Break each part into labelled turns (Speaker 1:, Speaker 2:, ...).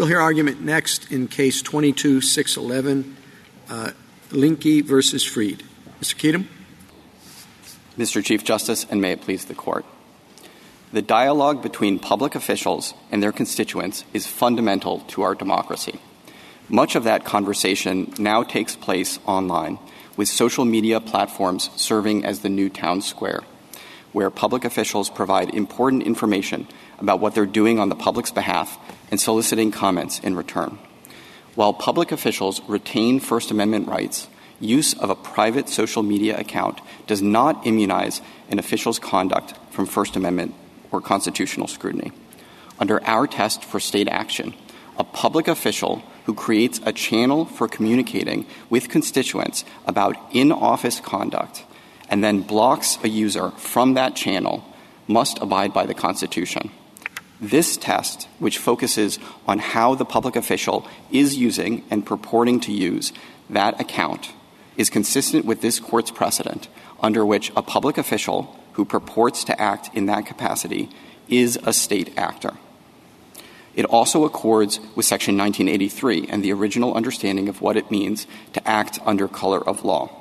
Speaker 1: We'll hear argument next in Case 22-611, uh, Lindke versus Freed. Mr. Kedem?
Speaker 2: Mr. Chief Justice, and may it please the Court. The dialogue between public officials and their constituents is fundamental to our democracy. Much of that conversation now takes place online, with social media platforms serving as the new town square, where public officials provide important information about what they're doing on the public's behalf and soliciting comments in return. While public officials retain First Amendment rights, use of a private social media account does not immunize an official's conduct from First Amendment or constitutional scrutiny. Under our test for state action, a public official who creates a channel for communicating with constituents about in office conduct and then blocks a user from that channel must abide by the Constitution. This test, which focuses on how the public official is using and purporting to use that account, is consistent with this court's precedent under which a public official who purports to act in that capacity is a state actor. It also accords with Section 1983 and the original understanding of what it means to act under color of law.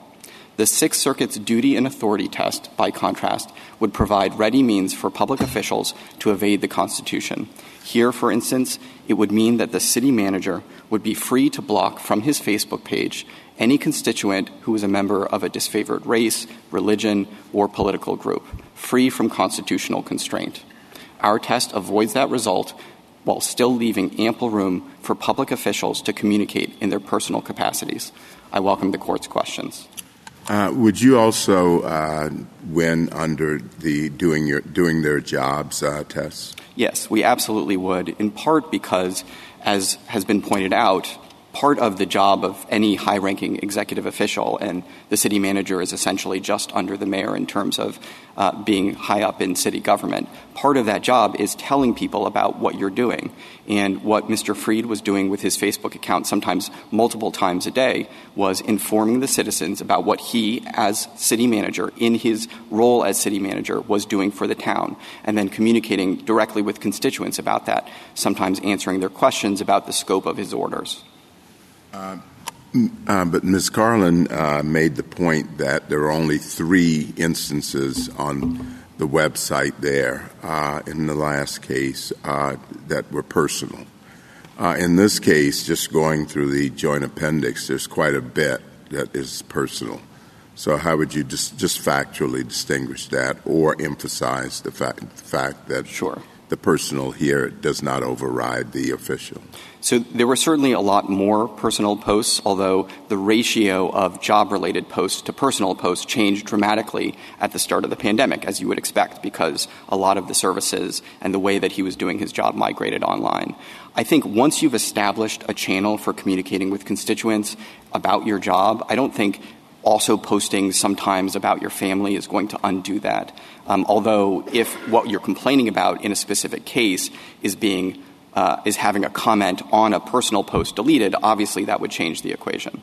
Speaker 2: The Sixth Circuit's duty and authority test, by contrast, would provide ready means for public officials to evade the Constitution. Here, for instance, it would mean that the city manager would be free to block from his Facebook page any constituent who is a member of a disfavored race, religion, or political group, free from constitutional constraint. Our test avoids that result while still leaving ample room for public officials to communicate in their personal capacities. I welcome the court's questions.
Speaker 3: Uh, would you also uh, win under the doing your doing their jobs uh, tests?
Speaker 2: Yes, we absolutely would. In part because, as has been pointed out, part of the job of any high ranking executive official, and the city manager is essentially just under the mayor in terms of uh, being high up in city government. Part of that job is telling people about what you're doing. And what Mr. Freed was doing with his Facebook account, sometimes multiple times a day, was informing the citizens about what he, as city manager, in his role as city manager, was doing for the town, and then communicating directly with constituents about that, sometimes answering their questions about the scope of his orders.
Speaker 3: Uh, uh, but Ms. Karlan uh, made the point that there are only three instances on the website there in the last case that were personal. In this case, just going through the joint appendix, there's quite a bit that is personal. So, how would you just, factually distinguish that or emphasize the fact that
Speaker 2: sure.
Speaker 3: The personal here does not override the official?
Speaker 2: So there were certainly a lot more personal posts, although the ratio of job related posts to personal posts changed dramatically at the start of the pandemic, as you would expect, because a lot of the services and the way that he was doing his job migrated online. I think once you've established a channel for communicating with constituents about your job, I don't think also posting sometimes about your family is going to undo that. Um, although, if what you're complaining about in a specific case is being uh, is having a comment on a personal post deleted, obviously that would change the equation.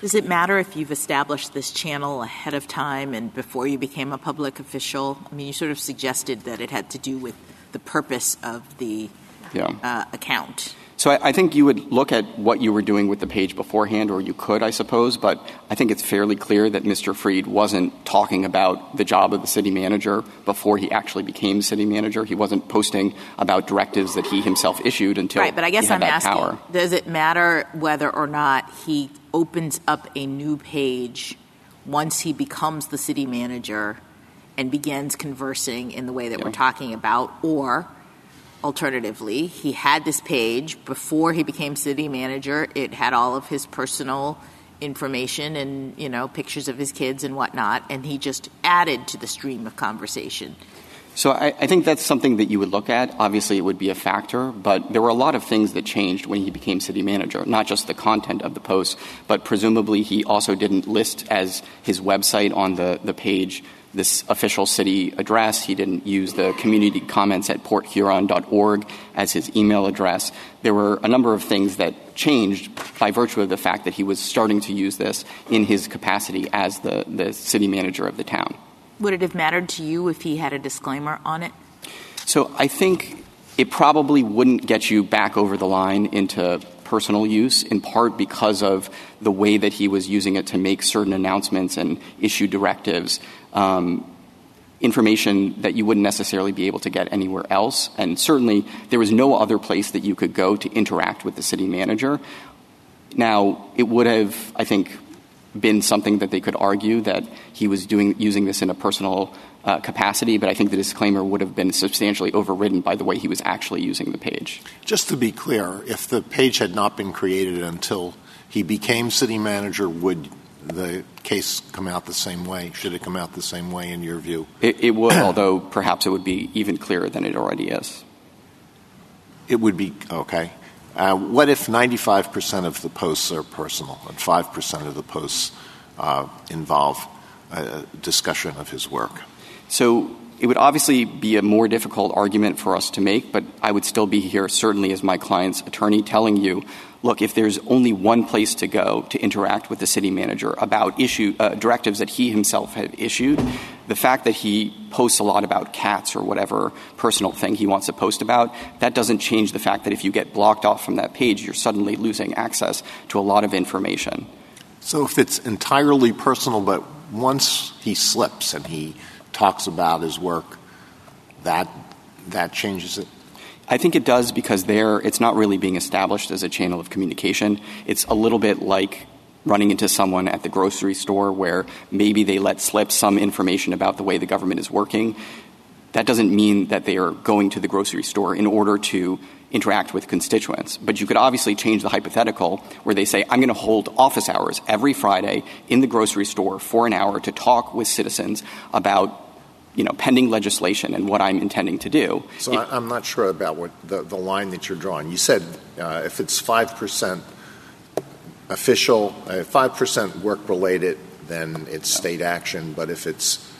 Speaker 4: Does it matter if you've established this channel ahead of time and before you became a public official? I mean, you sort of suggested that it had to do with the purpose of the yeah. uh, account.
Speaker 2: So I, I, think you would look at what you were doing with the page beforehand, or you could, I suppose, but I think it's fairly clear that Mr. Freed wasn't talking about the job of the city manager before he actually became city manager. He wasn't posting about directives that he himself issued until
Speaker 4: right, but I guess
Speaker 2: I'm
Speaker 4: asking, does it matter whether or not he opens up a new page once he becomes the city manager and begins conversing in the way that we're talking about, or Alternatively, he had this page before he became city manager. It had all of his personal information and, you know, pictures of his kids and whatnot, and he just added to the stream of conversation.
Speaker 2: So I, I, think that's something that you would look at. Obviously, it would be a factor, but there were a lot of things that changed when he became city manager, not just the content of the posts, but presumably he also didn't list as his website on the, the page this official city address. He didn't use the community comments at porthuron.org as his email address. There were a number of things that changed by virtue of the fact that he was starting to use this in his capacity as the, the city manager of the town.
Speaker 4: Would it have mattered to you if he had a disclaimer on it?
Speaker 2: So I think It probably wouldn't get you back over the line into personal use, in part because of the way that he was using it to make certain announcements and issue directives. Um, information that you wouldn't necessarily be able to get anywhere else. And certainly, there was no other place that you could go to interact with the city manager. Now, it would have, I think, been something that they could argue that he was doing using this in a personal uh, capacity, but I think the disclaimer would have been substantially overridden by the way he was actually using the page.
Speaker 5: Just to be clear, if the page had not been created until he became city manager, would the case come out the same way? Should it come out the same way in your view?
Speaker 2: It, it would, although perhaps it would be even clearer than it already is.
Speaker 5: It would be okay. Uh, what if 95% of the posts are personal and 5% of the posts uh, involve a discussion of his work?
Speaker 2: So it would obviously be a more difficult argument for us to make, but I would still be here, certainly as my client's attorney, telling you look, if there's only one place to go to interact with the city manager about issue uh, directives that he himself had issued, the fact that he posts a lot about cats or whatever personal thing he wants to post about, that doesn't change the fact that if you get blocked off from that page, you're suddenly losing access to a lot of information.
Speaker 5: So if it's entirely personal, but once he slips and he talks about his work, that that changes it.
Speaker 2: I think it does because there it's not really being established as a channel of communication. It's a little bit like running into someone at the grocery store where maybe they let slip some information about the way the government is working. That doesn't mean that they are going to the grocery store in order to interact with constituents. But you could obviously change the hypothetical where they say, I'm going to hold office hours every Friday in the grocery store for an hour to talk with citizens about you know, pending legislation and what I'm intending to do.
Speaker 5: So it, I'm not sure about what the, the line that you're drawing. You said uh, if it's 5% official, uh, 5% work related, then it's state action. But if it's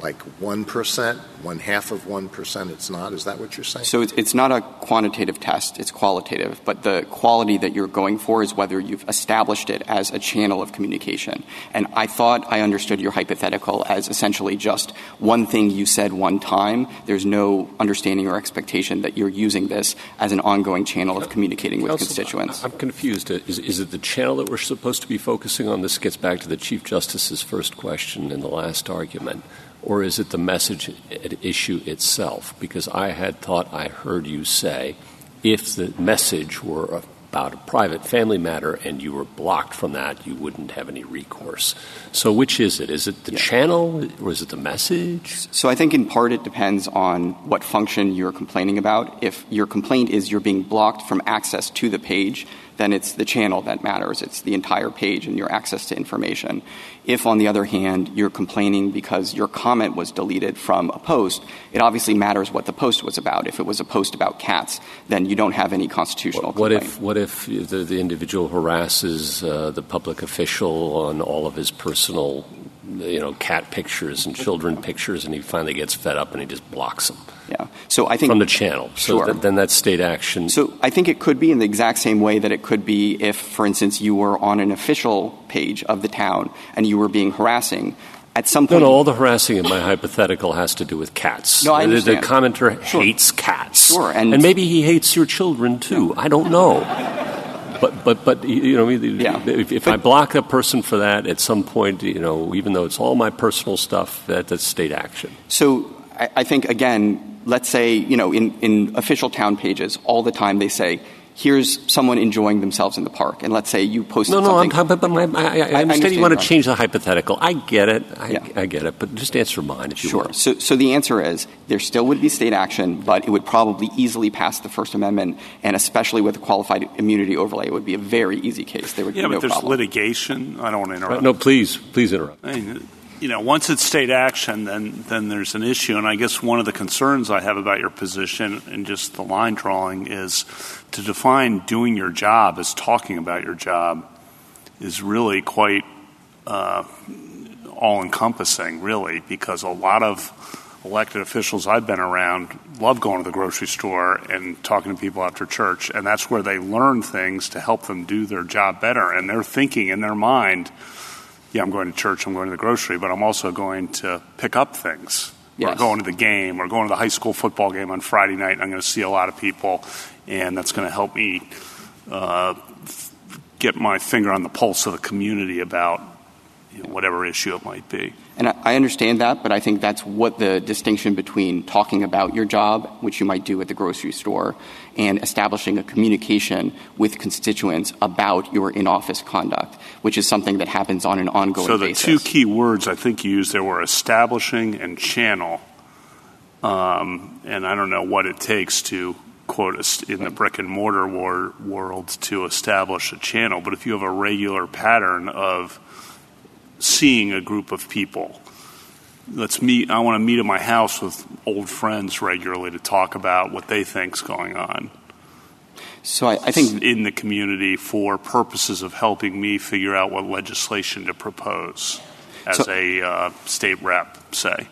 Speaker 5: like 1%, one half of 1%, it's not? Is that what you're saying?
Speaker 2: So it's not a quantitative test, it's qualitative. But the quality that you're going for is whether you've established it as a channel of communication. And I thought I understood your hypothetical as essentially just one thing you said one time. There's no understanding or expectation that you're using this as an ongoing channel of communicating with
Speaker 6: Counsel,
Speaker 2: constituents.
Speaker 6: I'm confused. Is, is it the channel that we're supposed to be focusing on? This gets back to the Chief Justice's first question in the last argument or is it the message at issue itself? Because I had thought I heard you say if the message were about a private family matter and you were blocked from that, you wouldn't have any recourse. So, which is it? Is it the yeah. channel or is it the message?
Speaker 2: So, I think in part it depends on what function you're complaining about. If your complaint is you're being blocked from access to the page, then it's the channel that matters. It's the entire page and your access to information. If, on the other hand, you're complaining because your comment was deleted from a post, it obviously matters what the post was about. If it was a post about cats, then you don't have any constitutional
Speaker 6: what
Speaker 2: complaint.
Speaker 6: If, what if the, the individual harasses uh, the public official on all of his personal you know cat pictures and children pictures and he finally gets fed up and he just blocks them.
Speaker 2: Yeah. So i think
Speaker 6: from the channel. So
Speaker 2: sure.
Speaker 6: th- then that's state action.
Speaker 2: So i think it could be in the exact same way that it could be if for instance you were on an official page of the town and you were being harassing. At some point
Speaker 6: no, no all the harassing in my hypothetical has to do with cats.
Speaker 2: No, I
Speaker 6: understand. the, the commenter
Speaker 2: sure.
Speaker 6: hates cats.
Speaker 2: Sure and,
Speaker 6: and maybe he hates your children too. I don't know but but but you know,
Speaker 2: yeah.
Speaker 6: if, if I block a person for that at some point, you know, even though it's all my personal stuff, that, that's state action.
Speaker 2: So I, I think again, let's say you know, in in official town pages, all the time they say here's someone enjoying themselves in the park, and let's say you post
Speaker 6: no, no,
Speaker 2: something.
Speaker 6: I'm, but, but my, I, I, I, understand you want to change the hypothetical. I get it. I,
Speaker 2: yeah.
Speaker 6: I get it. But just answer mine if you
Speaker 2: sure.
Speaker 6: want.
Speaker 2: So, so the answer is there still would be state action, but it would probably easily pass the First Amendment, and especially with a qualified immunity overlay, it would be a very easy case. There would
Speaker 7: yeah,
Speaker 2: be no
Speaker 7: but there's
Speaker 2: problem.
Speaker 7: litigation. I don't want to interrupt.
Speaker 6: Uh, no, please, please interrupt.
Speaker 7: I mean, you know, once it's state action, then then there's an issue. And I guess one of the concerns I have about your position and just the line drawing is to define doing your job as talking about your job is really quite uh, all encompassing, really, because a lot of elected officials I've been around love going to the grocery store and talking to people after church, and that's where they learn things to help them do their job better. And they're thinking in their mind, yeah, I'm going to church, I'm going to the grocery, but I'm also going to pick up things Yes. Or going to the game or going to the high school football game on Friday night. I'm going to see a lot of people, and that's going to help me uh, get my finger on the pulse of the community about whatever issue it might be.
Speaker 2: And I understand that, but I think that's what the distinction between talking about your job, which you might do at the grocery store, and establishing a communication with constituents about your in-office conduct, which is something that happens on an ongoing basis.
Speaker 7: so the two key words I think you used there were establishing and channel. Um, and I don't know what it takes to quote in the brick and mortar war, world to establish a channel, but if you have a regular pattern of seeing a group of people. Let's meet. I want to meet at my house with old friends regularly to talk about what they think's going on.
Speaker 2: So I, I think
Speaker 7: in the community for purposes of helping me figure out what legislation to propose as so, a uh, state rep, say.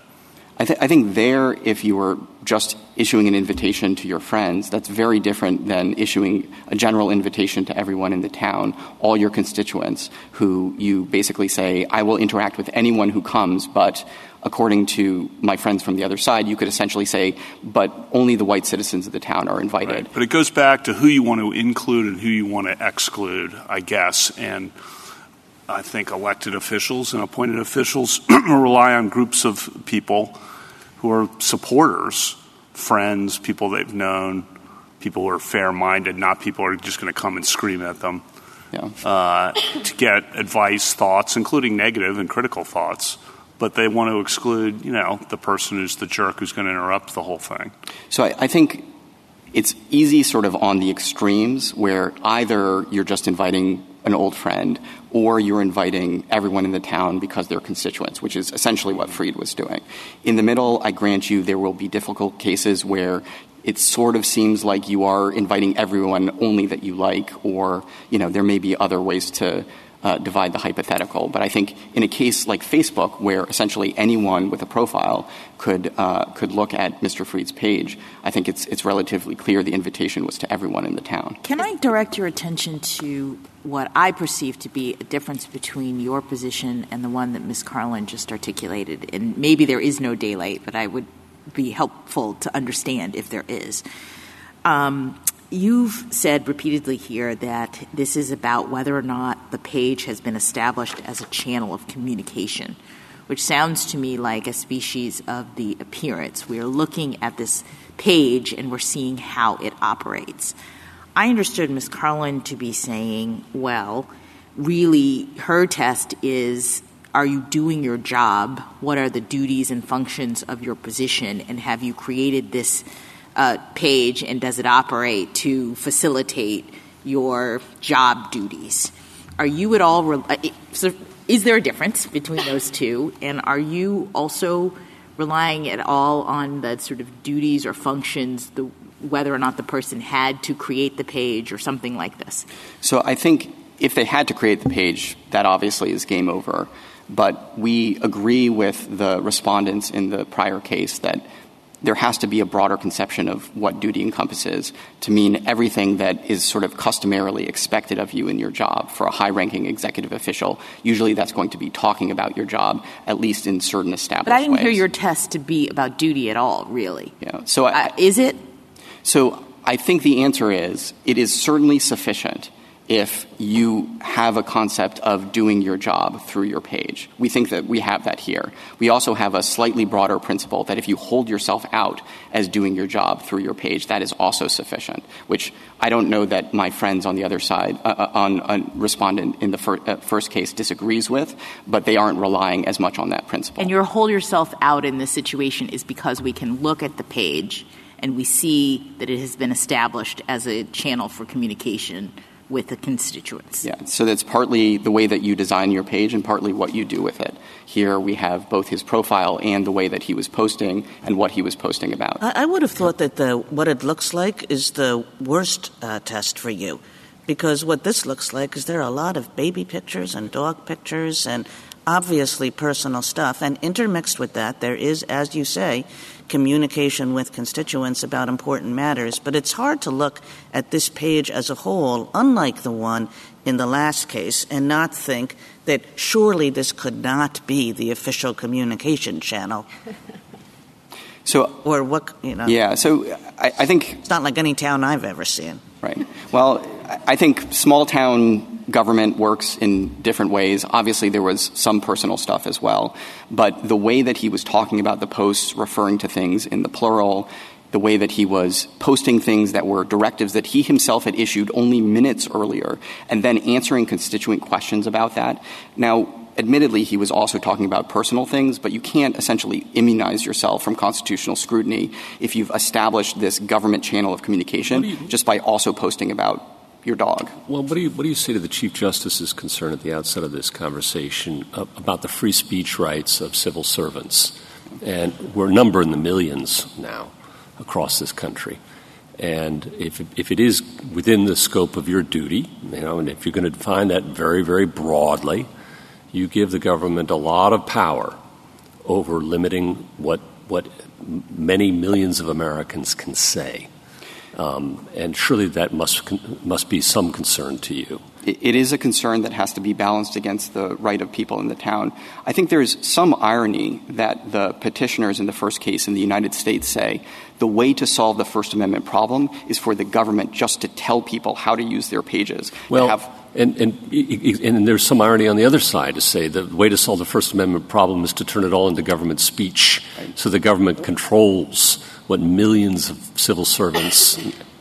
Speaker 2: I, th- I, think there, if you were just issuing an invitation to your friends, that's very different than issuing a general invitation to everyone in the town, all your constituents, who you basically say, I will interact with anyone who comes, but according to my friends from the other side, you could essentially say, but only the white citizens of the town are invited.
Speaker 7: Right. But it goes back to who you want to include and who you want to exclude, I guess. And I think elected officials and appointed officials rely on groups of people who are supporters, friends, people they've known, people who are fair minded, not people who are just going to come and scream at them. Yeah. Uh, to get advice, thoughts, including negative and critical thoughts, but they want to exclude, you know, the person who's the jerk who's going to interrupt the whole thing.
Speaker 2: So I, I think it's easy sort of on the extremes where either you're just inviting an old friend or you're inviting everyone in the town because they're constituents, which is essentially what Freed was doing. In the middle, I grant you there will be difficult cases where it sort of seems like you are inviting everyone only that you like, or, you know, there may be other ways to divide the hypothetical. But I think in a case like Facebook, where essentially anyone with a profile could uh, could look at Mr. Freed's page, I think it's it's relatively clear the invitation was to everyone in the town.
Speaker 8: Can I direct your attention to what I perceive to be a difference between your position and the one that Ms. Karlan just articulated? And maybe there is no daylight, but I would be helpful to understand if there is. You've said repeatedly here that this is about whether or not the page has been established as a channel of communication, which sounds to me like a species of the appearance. We are looking at this page and we're seeing how it operates. I understood Ms. Karlan to be saying, well, really, her test is are you doing your job? What are the duties and functions of your position? And have you created this page and does it operate to facilitate your job duties? Are you at all, uh, so is there a difference between those two? And are you also relying at all on the sort of duties or functions, the, whether or not the person had to create the page or something like this?
Speaker 2: So I think if they had to create the page, that obviously is game over. But we agree with the respondents in the prior case that there has to be a broader conception of what duty encompasses to mean everything that is sort of customarily expected of you in your job for a high ranking executive official. Usually that's going to be talking about your job, at least in certain established
Speaker 8: But I didn't
Speaker 2: ways.
Speaker 8: hear your test to be about duty at all, really.
Speaker 2: Yeah. So
Speaker 8: I, uh, is it?
Speaker 2: So I think the answer is it is certainly sufficient if you have a concept of doing your job through your page. We think that we have that here. We also have a slightly broader principle that if you hold yourself out as doing your job through your page, that is also sufficient, which I don't know that my friends on the other side, uh, uh on respondent in the fir- uh, first case disagrees with, but they aren't relying as much on that principle.
Speaker 8: And your hold yourself out in this situation is because we can look at the page and we see that it has been established as a channel for communication with the constituents.
Speaker 2: Yeah, so that's partly the way that you design your page and partly what you do with it. Here we have both his profile and the way that he was posting and what he was posting about.
Speaker 9: I, I would have thought that the what it looks like is the worst uh, test for you. Because what this looks like is there are a lot of baby pictures and dog pictures and obviously personal stuff. And intermixed with that, there is, as you say, communication with constituents about important matters. But it's hard to look at this page as a whole, unlike the one in the last case, and not think that surely this could not be the official communication channel.
Speaker 2: So,
Speaker 9: or what, you know?
Speaker 2: Yeah, so I, I think.
Speaker 9: It's not like any town I've ever seen.
Speaker 2: Right. Well, I think small town government works in different ways. Obviously, there was some personal stuff as well. But the way that he was talking about the posts, referring to things in the plural, the way that he was posting things that were directives that he himself had issued only minutes earlier, and then answering constituent questions about that. Now, admittedly, he was also talking about personal things, but you can't essentially immunize yourself from constitutional scrutiny if you've established this government channel of communication you, just by also posting about your dog.
Speaker 6: Well, what do you what do you say to the Chief Justice's concern at the outset of this conversation about the free speech rights of civil servants? And we're numbering the millions now across this country. And if, if it is within the scope of your duty, you know, and if you're going to define that very, very broadly, you give the government a lot of power over limiting what, what many millions of Americans can say. Um, and surely that must, must be some concern to you.
Speaker 2: It is a concern that has to be balanced against the right of people in the town. I think there's some irony that the petitioners in the first case in the United States say the way to solve the First Amendment problem is for the government just to tell people how to use their pages.
Speaker 6: Well, have and, and, and there's some irony on the other side to say the way to solve the First Amendment problem is to turn it all into government speech so the government controls what millions of civil servants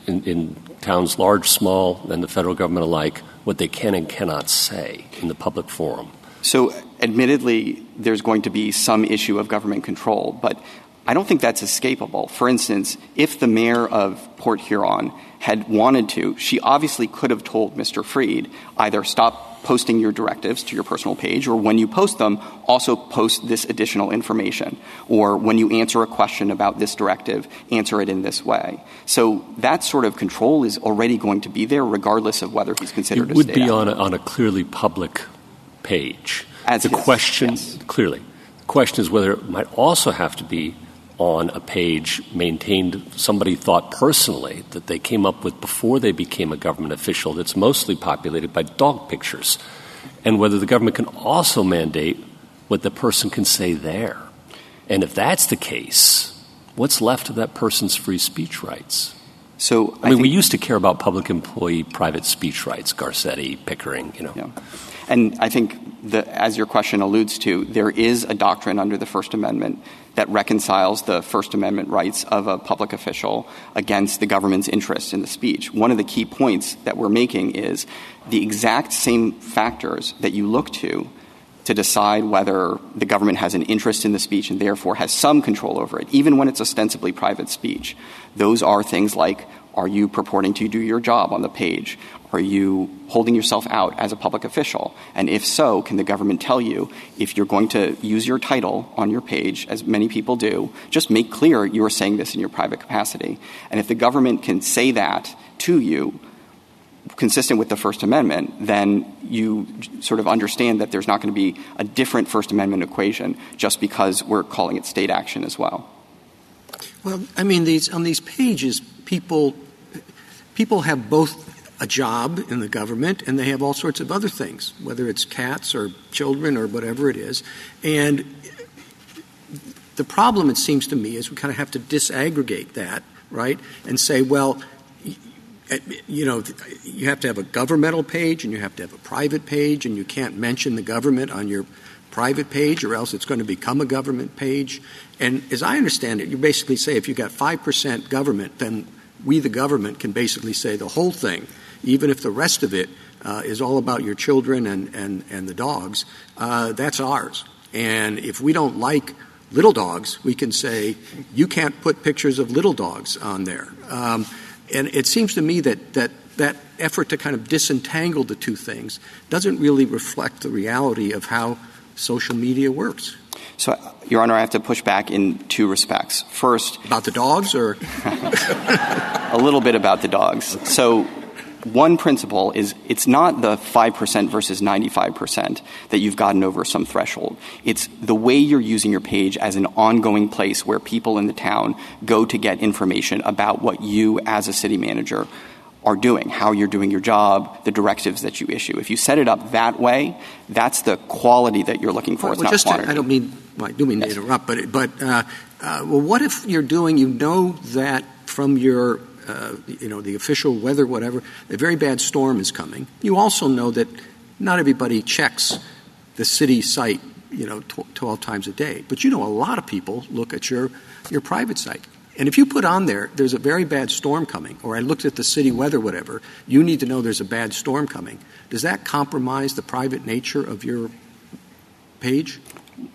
Speaker 6: in, in towns, large, small, and the federal government alike, what they can and cannot say in the public forum.
Speaker 2: So, admittedly, there's going to be some issue of government control, but I don't think that's escapable. For instance, if the mayor of Port Huron had wanted to, she obviously could have told Mr. Freed either stop posting your directives to your personal page or when you post them, also post this additional information. Or when you answer a question about this directive, answer it in this way. So that sort of control is already going to be there regardless of whether he's considered
Speaker 6: it would be on a, on a clearly public page.
Speaker 2: As
Speaker 6: the question, yes. clearly, the question is whether it might also have to be on a page maintained somebody thought personally that they came up with before they became a government official that's mostly populated by dog pictures and whether the government can also mandate what the person can say there. And if that's the case what's left of that person's free speech rights?
Speaker 2: So
Speaker 6: i, I mean we used to care about public employee private speech rights garcetti pickering you know.
Speaker 2: Yeah. and i think that as your question alludes to there is a doctrine under the first amendment that reconciles the First Amendment rights of a public official against the government's interest in the speech. One of the key points that we're making is the exact same factors that you look to to decide whether the government has an interest in the speech and therefore has some control over it, even when it's ostensibly private speech. Those are things like are you purporting to do your job on the page? Are you holding yourself out as a public official? And if so, can the government tell you if you're going to use your title on your page, as many people do, just make clear you are saying this in your private capacity. And if the government can say that to you, consistent with the First Amendment, then you sort of understand that there's not going to be a different First Amendment equation just because we're calling it state action as well.
Speaker 1: Well, I mean, these on these pages, people people have both a job in the government and they have all sorts of other things, whether it's cats or children or whatever it is. And the problem, it seems to me, is we kind of have to disaggregate that, right, and say, well, you know, you have to have a governmental page and you have to have a private page, and you can't mention the government on your private page, or else it's going to become a government page. And as I understand it, you basically say if you've got 5% government, then we, the government, can basically say the whole thing even if the rest of it uh, is all about your children and, and, and the dogs, uh, that's ours. And if we don't like little dogs, we can say, you can't put pictures of little dogs on there. Um, and it seems to me that, that that effort to kind of disentangle the two things doesn't really reflect the reality of how social media works.
Speaker 2: So, Your Honor, I have to push back in two respects. First,
Speaker 1: about the dogs, or
Speaker 2: a little bit about the dogs. So, one principle is it's not the 5% versus 95% that you've gotten over some threshold. It's the way you're using your page as an ongoing place where people in the town go to get information about what you as a city manager are doing, how you're doing your job, the directives that you issue. If you set it up that way, that's the quality that you're looking for.
Speaker 1: Well, well just to, I don't mean, well, I do mean yes. to interrupt, but, but uh, uh, well, what if you're doing, you know that from your, Uh, you know, the official weather, whatever, a very bad storm is coming. You also know that not everybody checks the city site, you know, 12 times a day. But you know a lot of people look at your, your private site. And if you put on there, there's a very bad storm coming, or I looked at the city weather, whatever, you need to know there's a bad storm coming. Does that compromise the private nature of your page?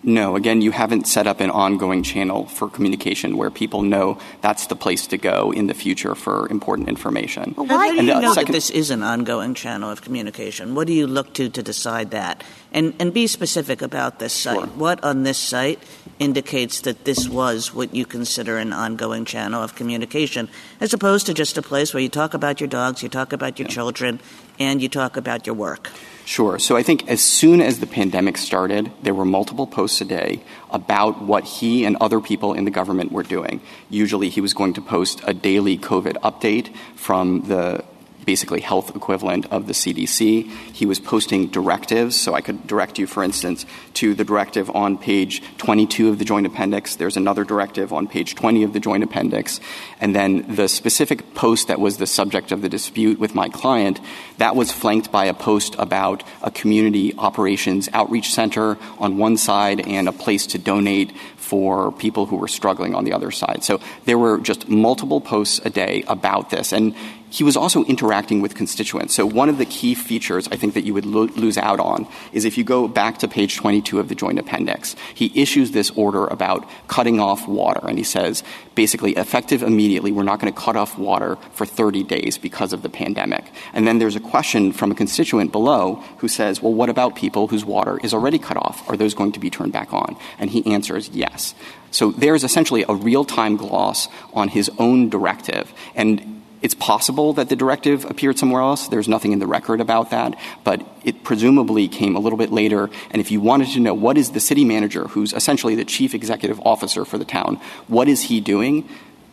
Speaker 2: No. Again, you haven't set up an ongoing channel for communication where people know that's the place to go in the future for important information.
Speaker 9: Well, why do you know second, that this is an ongoing channel of communication? What do you look to to decide that? And, and be specific about this site. Sure. What on this site indicates that this was what you consider an ongoing channel of communication, as opposed to just a place where you talk about your dogs, you talk about your yeah. children, and you talk about your work?
Speaker 2: Sure. So I think as soon as the pandemic started, there were multiple posts a day about what he and other people in the government were doing. Usually he was going to post a daily COVID update from the basically health equivalent of the CDC. He was posting directives, so I could direct you, for instance, to the directive on page 22 of the Joint Appendix. There's another directive on page 20 of the Joint Appendix. And then the specific post that was the subject of the dispute with my client, that was flanked by a post about a community operations outreach center on one side and a place to donate for people who were struggling on the other side. So there were just multiple posts a day about this. And he was also interacting with constituents. So one of the key features I think that you would lo- lose out on is if you go back to page 22 of the joint appendix, he issues this order about cutting off water. And he says, basically, effective immediately, we're not going to cut off water for 30 days because of the pandemic. And then there's a question from a constituent below who says, well, what about people whose water is already cut off? Are those going to be turned back on? And he answers, yes. So there's essentially a real-time gloss on his own directive. And it's possible that the directive appeared somewhere else. There's nothing in the record about that, but it presumably came a little bit later. And if you wanted to know what is the city manager, who's essentially the chief executive officer for the town, what is he doing?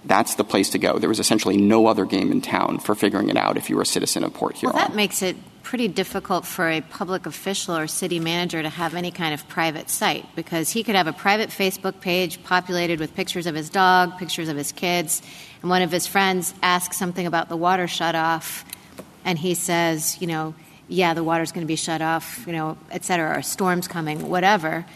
Speaker 2: That's the place to go. There was essentially no other game in town for figuring it out if you were a citizen of Port Huron.
Speaker 10: Well, that makes it pretty difficult for a public official or city manager to have any kind of private site because he could have a private Facebook page populated with pictures of his dog, pictures of his kids, and one of his friends asks something about the water shut off, and he says, you know, yeah, the water's going to be shut off, you know, et cetera, or storm's coming, whatever.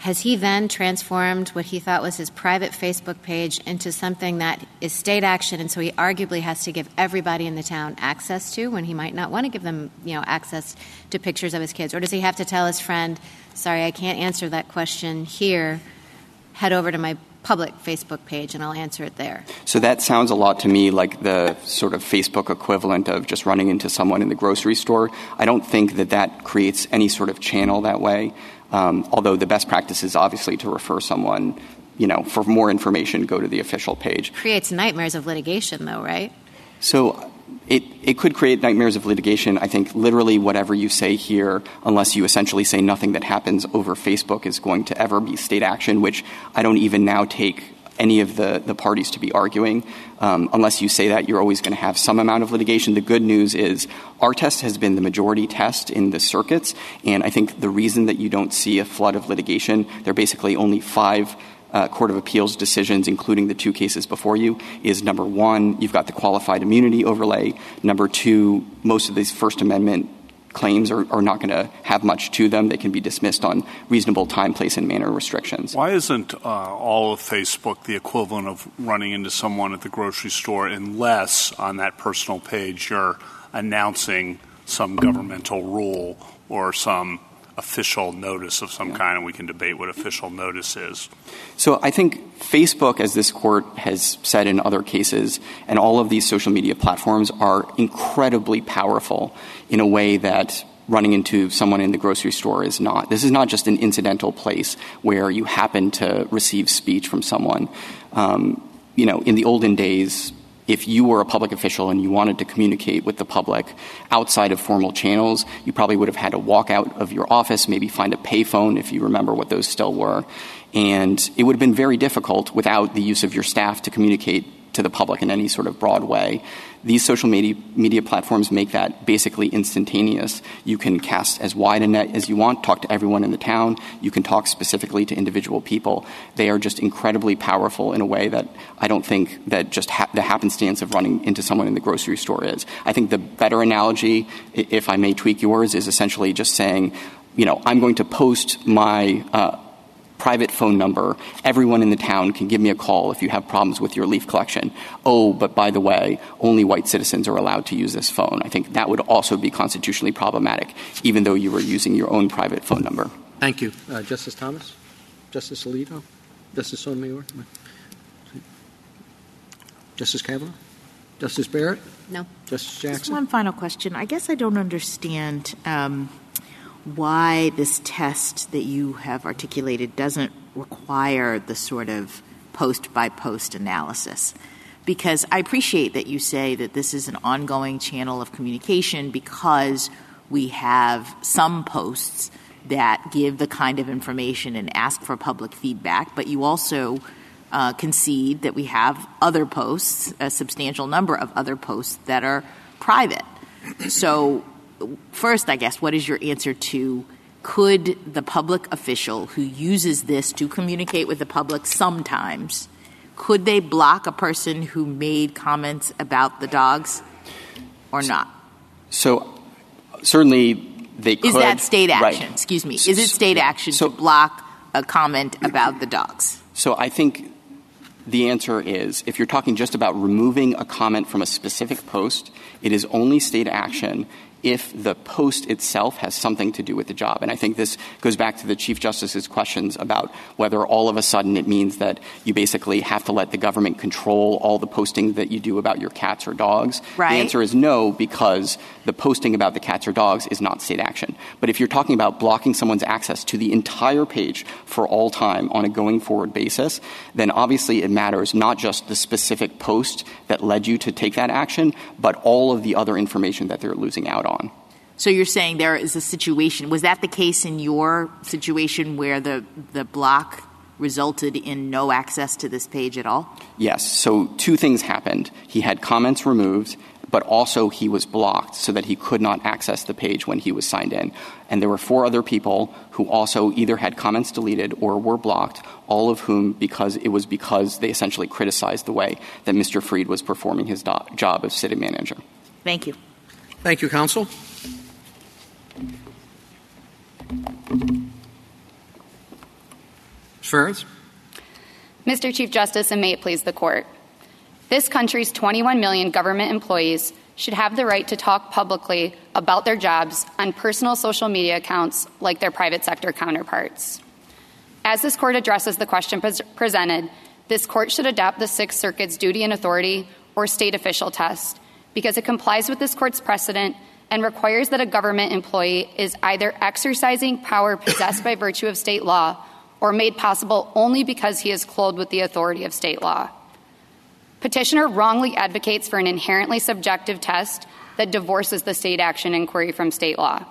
Speaker 10: Has he then transformed what he thought was his private Facebook page into something that is state action, and so he arguably has to give everybody in the town access to when he might not want to give them, you know, access to pictures of his kids? Or does he have to tell his friend, sorry, I can't answer that question here, head over to my public Facebook page and I'll answer it there.
Speaker 2: So that sounds a lot to me like the sort of Facebook equivalent of just running into someone in the grocery store. I don't think that that creates any sort of channel that way. Um, although the best practice is obviously to refer someone, you know, for more information, go to the official page.
Speaker 10: Creates nightmares of litigation, though, right?
Speaker 2: So it, it could create nightmares of litigation. I think literally whatever you say here, unless you essentially say nothing that happens over Facebook is going to ever be state action, which I don't even now take any of the, the parties to be arguing. Um, unless you say that, you're always going to have some amount of litigation. The good news is our test has been the majority test in the circuits, and I think the reason that you don't see a flood of litigation, there are basically only five uh, Court of Appeals decisions, including the two cases before you, is number one, you've got the qualified immunity overlay. Number two, most of these First Amendment claims are, not going to have much to them. They can be dismissed on reasonable time, place, and manner restrictions.
Speaker 7: Why isn't uh, all of Facebook the equivalent of running into someone at the grocery store unless on that personal page you're announcing some governmental rule or some official notice of some kind, and we can debate what official notice is.
Speaker 2: So I think Facebook, as this court has said in other cases, and all of these social media platforms are incredibly powerful in a way that running into someone in the grocery store is not. This is not just an incidental place where you happen to receive speech from someone. Um, you know, in the olden days, if you were a public official and you wanted to communicate with the public outside of formal channels, you probably would have had to walk out of your office, maybe find a payphone if you remember what those still were. And it would have been very difficult without the use of your staff to communicate to the public in any sort of broad way. These social media, media platforms make that basically instantaneous. You can cast as wide a net as you want, talk to everyone in the town. You can talk specifically to individual people. They are just incredibly powerful in a way that I don't think that just ha- the happenstance of running into someone in the grocery store is. I think the better analogy, if I may tweak yours, is essentially just saying, you know, I'm going to post my uh, private phone number. Everyone in the town can give me a call if you have problems with your leaf collection. Oh, but by the way, only white citizens are allowed to use this phone. I think that would also be constitutionally problematic, even though you were using your own private phone number.
Speaker 1: Thank you. Uh, Justice Thomas? Justice Alito? Justice Sotomayor? Justice Kavanaugh? Justice Barrett?
Speaker 10: No.
Speaker 1: Justice Jackson?
Speaker 8: Just one final question. I guess I don't understand um, why this test that you have articulated doesn't require the sort of post by post analysis. Because I appreciate that you say that this is an ongoing channel of communication because we have some posts that give the kind of information and ask for public feedback, but you also uh, concede that we have other posts, a substantial number of other posts that are private. So first, I guess, what is your answer to could the public official who uses this to communicate with the public sometimes could they block a person who made comments about the dogs or not?
Speaker 2: So certainly they could.
Speaker 8: Is that state action?
Speaker 2: Right.
Speaker 8: Excuse me. Is it state action
Speaker 2: so,
Speaker 8: to block a comment about the dogs?
Speaker 2: So I think the answer is if you're talking just about removing a comment from a specific post, it is only state action if the post itself has something to do with the job. And I think this goes back to the Chief Justice's questions about whether all of a sudden it means that you basically have to let the government control all the posting that you do about your cats or dogs.
Speaker 8: Right.
Speaker 2: The answer is no, because the posting about the cats or dogs is not state action. But if you're talking about blocking someone's access to the entire page for all time on a going forward basis, then obviously it matters not just the specific post that led you to take that action, but all of the other information that they're losing out on.
Speaker 8: So you're saying there is a situation. Was that the case in your situation where the, the block resulted in no access to this page at all?
Speaker 2: Yes. So two things happened. He had comments removed, but also he was blocked so that he could not access the page when he was signed in. And there were four other people who also either had comments deleted or were blocked, all of whom because it was because they essentially criticized the way that Mr. Freed was performing his do- job as city manager.
Speaker 8: Thank you.
Speaker 1: Thank you, counsel. Ferres?
Speaker 11: Mr. Chief Justice, and may it please the court. This country's 21 million government employees should have the right to talk publicly about their jobs on personal social media accounts like their private sector counterparts. As this court addresses the question pres- presented, this court should adopt the Sixth Circuit's duty and authority or state official test because it complies with this court's precedent and requires that a government employee is either exercising power possessed by virtue of state law or made possible only because he is clothed with the authority of state law. Petitioner wrongly advocates for an inherently subjective test that divorces the state action inquiry from state law.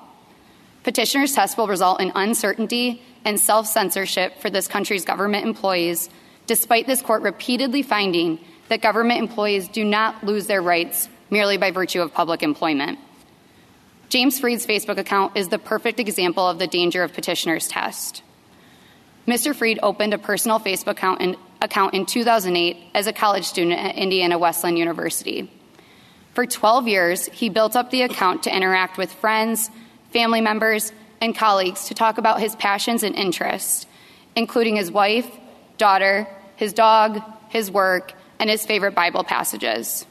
Speaker 11: Petitioner's test will result in uncertainty and self censorship for this country's government employees, despite this court repeatedly finding that government employees do not lose their rights merely by virtue of public employment. James Freed's Facebook account is the perfect example of the danger of petitioner's test. Mr. Freed opened a personal Facebook account in, account in 2008 as a college student at Indiana Wesleyan University. For 12 years, he built up the account to interact with friends, family members, and colleagues to talk about his passions and interests, including his wife, daughter, his dog, his work, and his favorite Bible passages.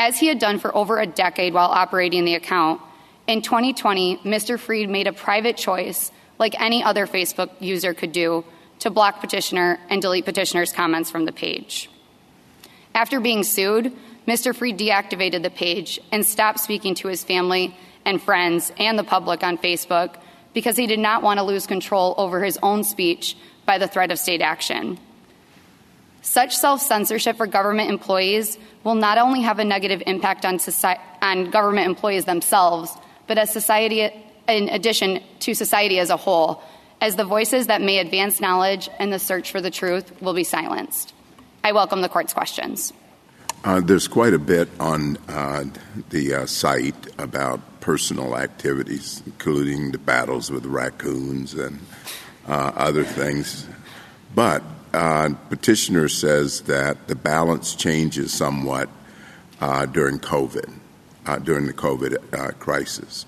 Speaker 11: As he had done for over a decade while operating the account, in 2020, Mr. Freed made a private choice, like any other Facebook user could do, to block petitioner and delete petitioner's comments from the page. After being sued, Mr. Freed deactivated the page and stopped speaking to his family and friends and the public on Facebook because he did not want to lose control over his own speech by the threat of state action. Such self censorship for government employees will not only have a negative impact on, on government employees themselves, but as society, in addition to society as a whole, as the voices that may advance knowledge and the search for the truth will be silenced. I welcome the court's questions.
Speaker 3: Uh, there's quite a bit on uh, the uh, site about personal activities, including the battles with raccoons and uh, other things. But petitioner says that the balance changes somewhat uh, during COVID, during the COVID crisis.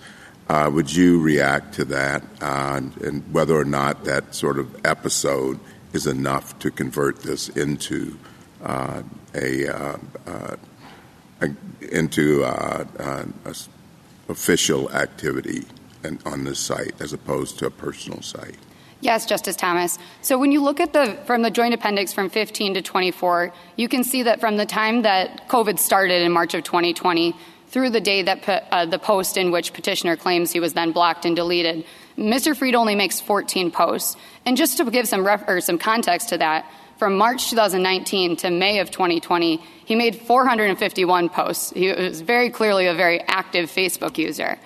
Speaker 3: would you react to that, and whether or not that sort of episode is enough to convert this into uh, uh, uh, uh, uh, official activity on this site as opposed to a personal site.
Speaker 11: Yes, Justice Thomas. So when you look at the from the joint appendix from 15 to 24, you can see that from the time that COVID started in March of 2020 through the day that uh, the post in which petitioner claims he was then blocked and deleted, Mr. Freed only makes 14 posts. And just to give some ref- or some context to that, from March 2019 to May of 2020, he made 451 posts. He was very clearly a very active Facebook user.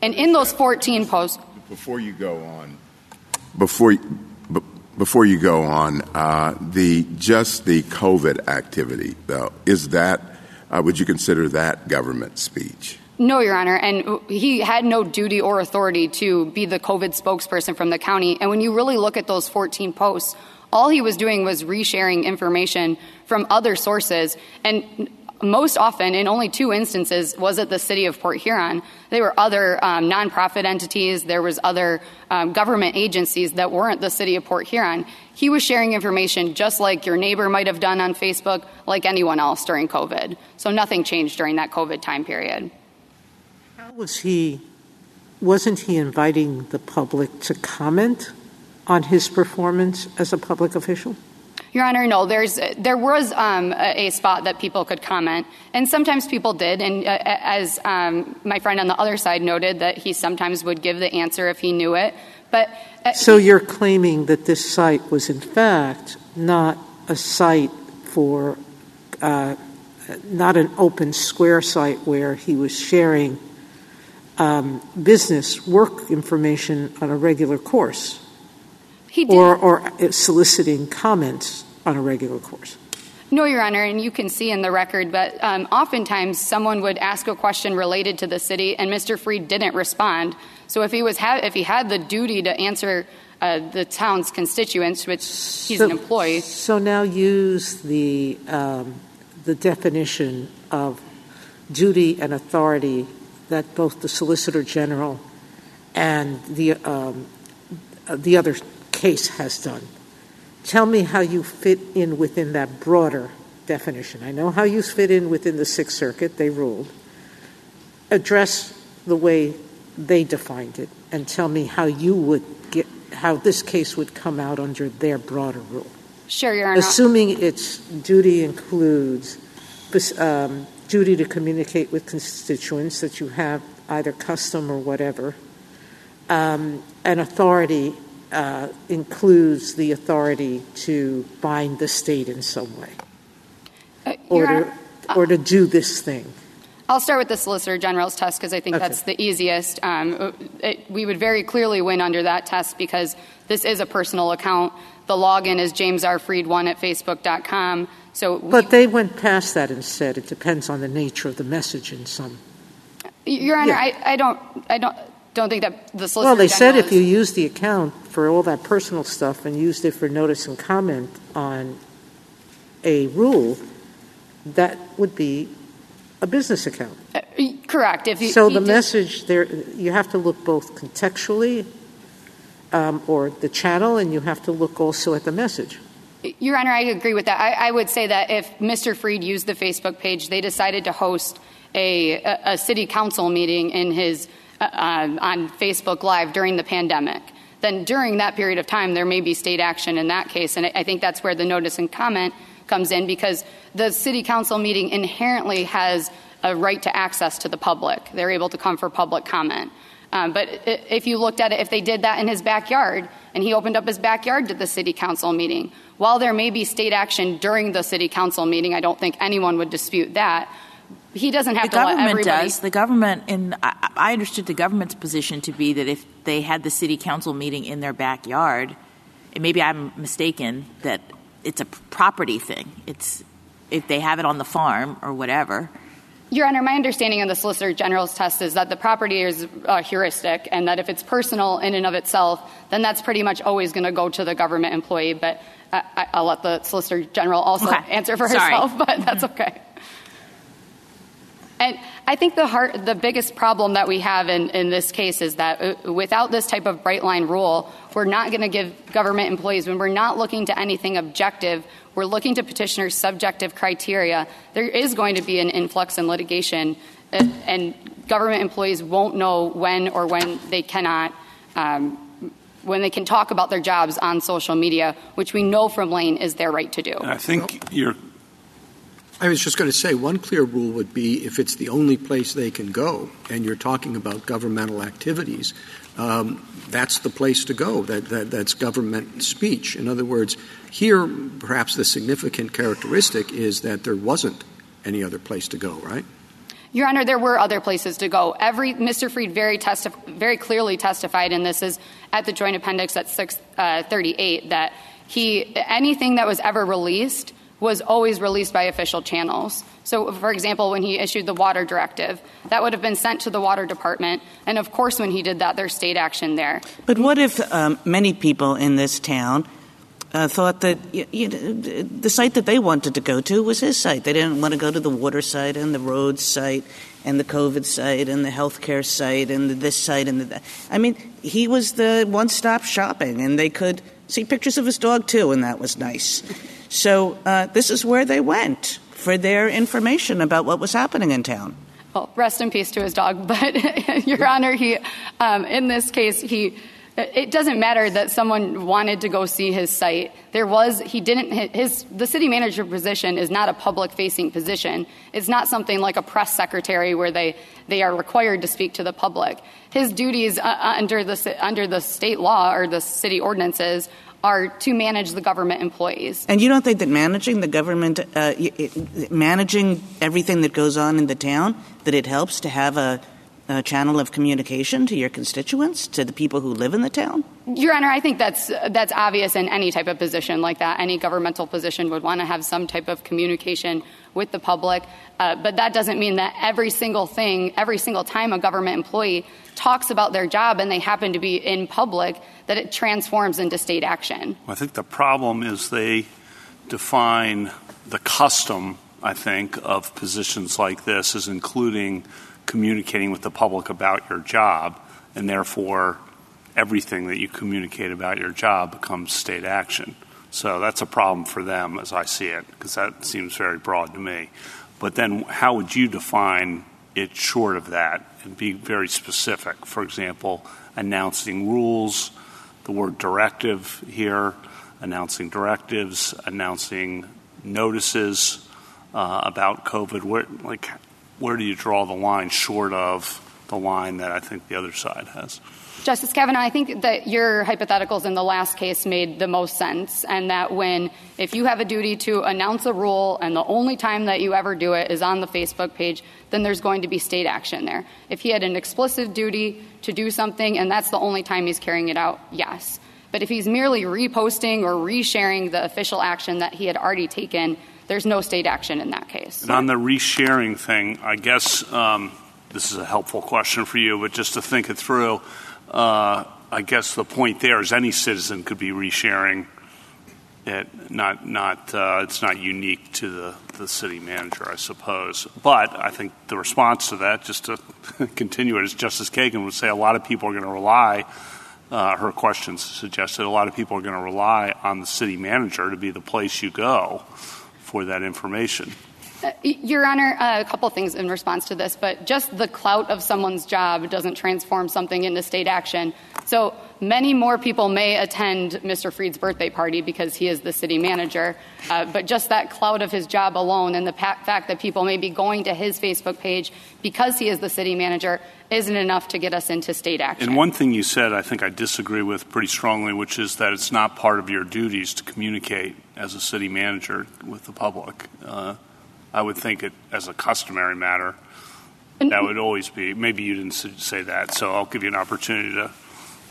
Speaker 11: And in those 14 posts.
Speaker 3: Before you go on, before, before you go on, uh, the, just the COVID activity, though, is that, uh, would you consider that government speech?
Speaker 11: No, Your Honor. And he had no duty or authority to be the COVID spokesperson from the county. And when you really look at those 14 posts, all he was doing was resharing information from other sources. And most often, in only two instances, was it the city of Port Huron. There were other um, nonprofit entities, there was other um, government agencies that weren't the city of Port Huron. He was sharing information just like your neighbor might have done on Facebook, like anyone else during COVID. So nothing changed during that COVID time period.
Speaker 12: How was he? Wasn't he inviting the public to comment on his performance as a public official?
Speaker 11: Your Honor, no. There's there was um, a, a, spot that people could comment, and sometimes people did. And uh, as um, my friend on the other side noted, that he sometimes would give the answer if he knew it. But
Speaker 12: uh, so you're claiming that this site was in fact not a site for uh, not an open square site where he was sharing um, business work information on a regular course or, or soliciting comments on a regular course?
Speaker 11: No, Your Honor, and you can see in the record, but um, oftentimes someone would ask a question related to the city, and Mr. Freed didn't respond. So if he was ha- if he had the duty to answer uh, the town's constituents, which he's
Speaker 12: so,
Speaker 11: an employee.
Speaker 12: So now use the um, the definition of duty and authority that both the Solicitor General and the um, the other case has done. Tell me how you fit in within that broader definition. I know how you fit in within the Sixth Circuit, they ruled. Address the way they defined it and tell me how you would get how this case would come out under their broader rule.
Speaker 11: Sure, Your Honor.
Speaker 12: Assuming its duty includes um, duty to communicate with constituents that you have either custom or whatever, um, an authority includes the authority to bind the state in some way
Speaker 11: uh,
Speaker 12: or, to, or to do this thing.
Speaker 11: I'll start with the Solicitor General's test because I think that's the easiest. Um, we would very clearly win under that test because this is a personal account. The login is jamesrfreed1 at facebook.com. So
Speaker 12: but they went past that and said it depends on the nature of the message in some.
Speaker 11: Your Honor, I, don't. Don't think that the Solicitor
Speaker 12: Well, they
Speaker 11: said
Speaker 12: if you use the account for all that personal stuff and used it for notice and comment on a rule, that would be a business account.
Speaker 11: Uh, correct. If you,
Speaker 12: so the message there, you have to look both contextually um, or the channel, and you have to look also at the message.
Speaker 11: Your Honor, I agree with that. I, I, would say that if Mr. Freed used the Facebook page, they decided to host a, a, a city council meeting in his uh, on Facebook Live during the pandemic, then during that period of time, there may be state action in that case. And I think that's where the notice and comment comes in because the city council meeting inherently has a right to access to the public. They're able to come for public comment. Um, but if you looked at it, if they did that in his backyard and he opened up his backyard to the city council meeting, while there may be state action during the city council meeting, I don't think anyone would dispute that he doesn't have
Speaker 4: the
Speaker 11: to
Speaker 4: let
Speaker 11: everybody.
Speaker 4: does. The government, and I, I understood the government's position to be that if they had the city council meeting in their backyard, and maybe I'm mistaken that it's a property thing. It's if they have it on the farm or whatever.
Speaker 11: Your Honor, my understanding of the Solicitor General's test is that the property is uh, heuristic and that if it's personal in and of itself, then that's pretty much always going to go to the government employee. But I, will let the Solicitor General also okay. answer for
Speaker 4: Sorry.
Speaker 11: herself, but that's okay. And I think the, heart, the biggest problem that we have in, in this case is that uh, without this type of bright line rule, we're not going to give government employees, when we're not looking to anything objective, we're looking to petitioners' subjective criteria, there is going to be an influx in litigation, uh, and government employees won't know when or when they cannot. Um, when they can talk about their jobs on social media, which we know from Lane is their right to do.
Speaker 7: I think you're.
Speaker 1: I was just going to say one clear rule would be if it's the only place they can go, and you're talking about governmental activities, um, that's the place to go. That, that, that's government speech. In other words, here, perhaps the significant characteristic is that there wasn't any other place to go, right?
Speaker 11: Your Honor, there were other places to go. Every Mr. Freed very testif- very clearly testified, and this is at the Joint Appendix at 638, uh, that he anything that was ever released was always released by official channels. So, for example, when he issued the water directive, that would have been sent to the water department, and of course, when he did that, there's state action there.
Speaker 9: But what if um, many people in this town uh, thought that you, know, the site that they wanted to go to was his site. They didn't want to go to the water site and the road site and the COVID site and the healthcare site and the this site and the that. I mean, he was the one-stop shopping, and they could see pictures of his dog too, and that was nice. So uh, this is where they went for their information about what was happening in town.
Speaker 11: Well, rest in peace to his dog, but Your Honor, he um, in this case he it doesn't matter that someone wanted to go see his site. There was, he didn't, his, the city manager position is not a public facing position. It's not something like a press secretary where they, they are required to speak to the public. His duties uh, under, the, under the state law or the city ordinances are to manage the government employees.
Speaker 9: And you don't think that managing the government, uh, managing everything that goes on in the town, that it helps to have a channel of communication to your constituents, to the people who live in the town?
Speaker 11: Your Honor, I think that's that's obvious in any type of position like that. Any governmental position would want to have some type of communication with the public, uh, but that doesn't mean that every single thing, every single time a government employee talks about their job and they happen to be in public, that it transforms into state action.
Speaker 7: I think the problem is they define the custom. I think of positions like this as including communicating with the public about your job, and therefore everything that you communicate about your job becomes state action. So that's a problem for them as I see it, because that seems very broad to me. But then how would you define it short of that and be very specific? For example, announcing rules, the word directive here, announcing directives, announcing notices uh, about COVID. Where, like, where do you draw the line short of the line that I think the other side has?
Speaker 11: Justice Kavanaugh, I think that your hypotheticals in the last case made the most sense, and that when, if you have a duty to announce a rule and the only time that you ever do it is on the Facebook page, then there's going to be state action there. If he had an explicit duty to do something and that's the only time he's carrying it out, yes. But if he's merely reposting or resharing the official action that he had already taken, there's no state action in that case.
Speaker 7: And on the resharing thing, I guess um, this is a helpful question for you, but just to think it through, uh, I guess the point there is any citizen could be resharing it. Not, not, uh, it's not unique to the, the city manager, I suppose. But I think the response to that, just to continue it, as Justice Kagan would say, a lot of people are going to rely. Uh, her questions suggested a lot of people are going to rely on the city manager to be the place you go for that information.
Speaker 11: Uh, Your Honor, uh, a couple things in response to this, but just the clout of someone's job doesn't transform something into state action. So many more people may attend Mr. Freed's birthday party because he is the city manager, uh, but just that cloud of his job alone and the pa- fact that people may be going to his Facebook page because he is the city manager isn't enough to get us into state action.
Speaker 7: And one thing you said I think I disagree with pretty strongly, which is that it's not part of your duties to communicate as a city manager with the public. Uh, I would think it as a customary matter. That would always be. Maybe you didn't say that, so I'll give you an opportunity to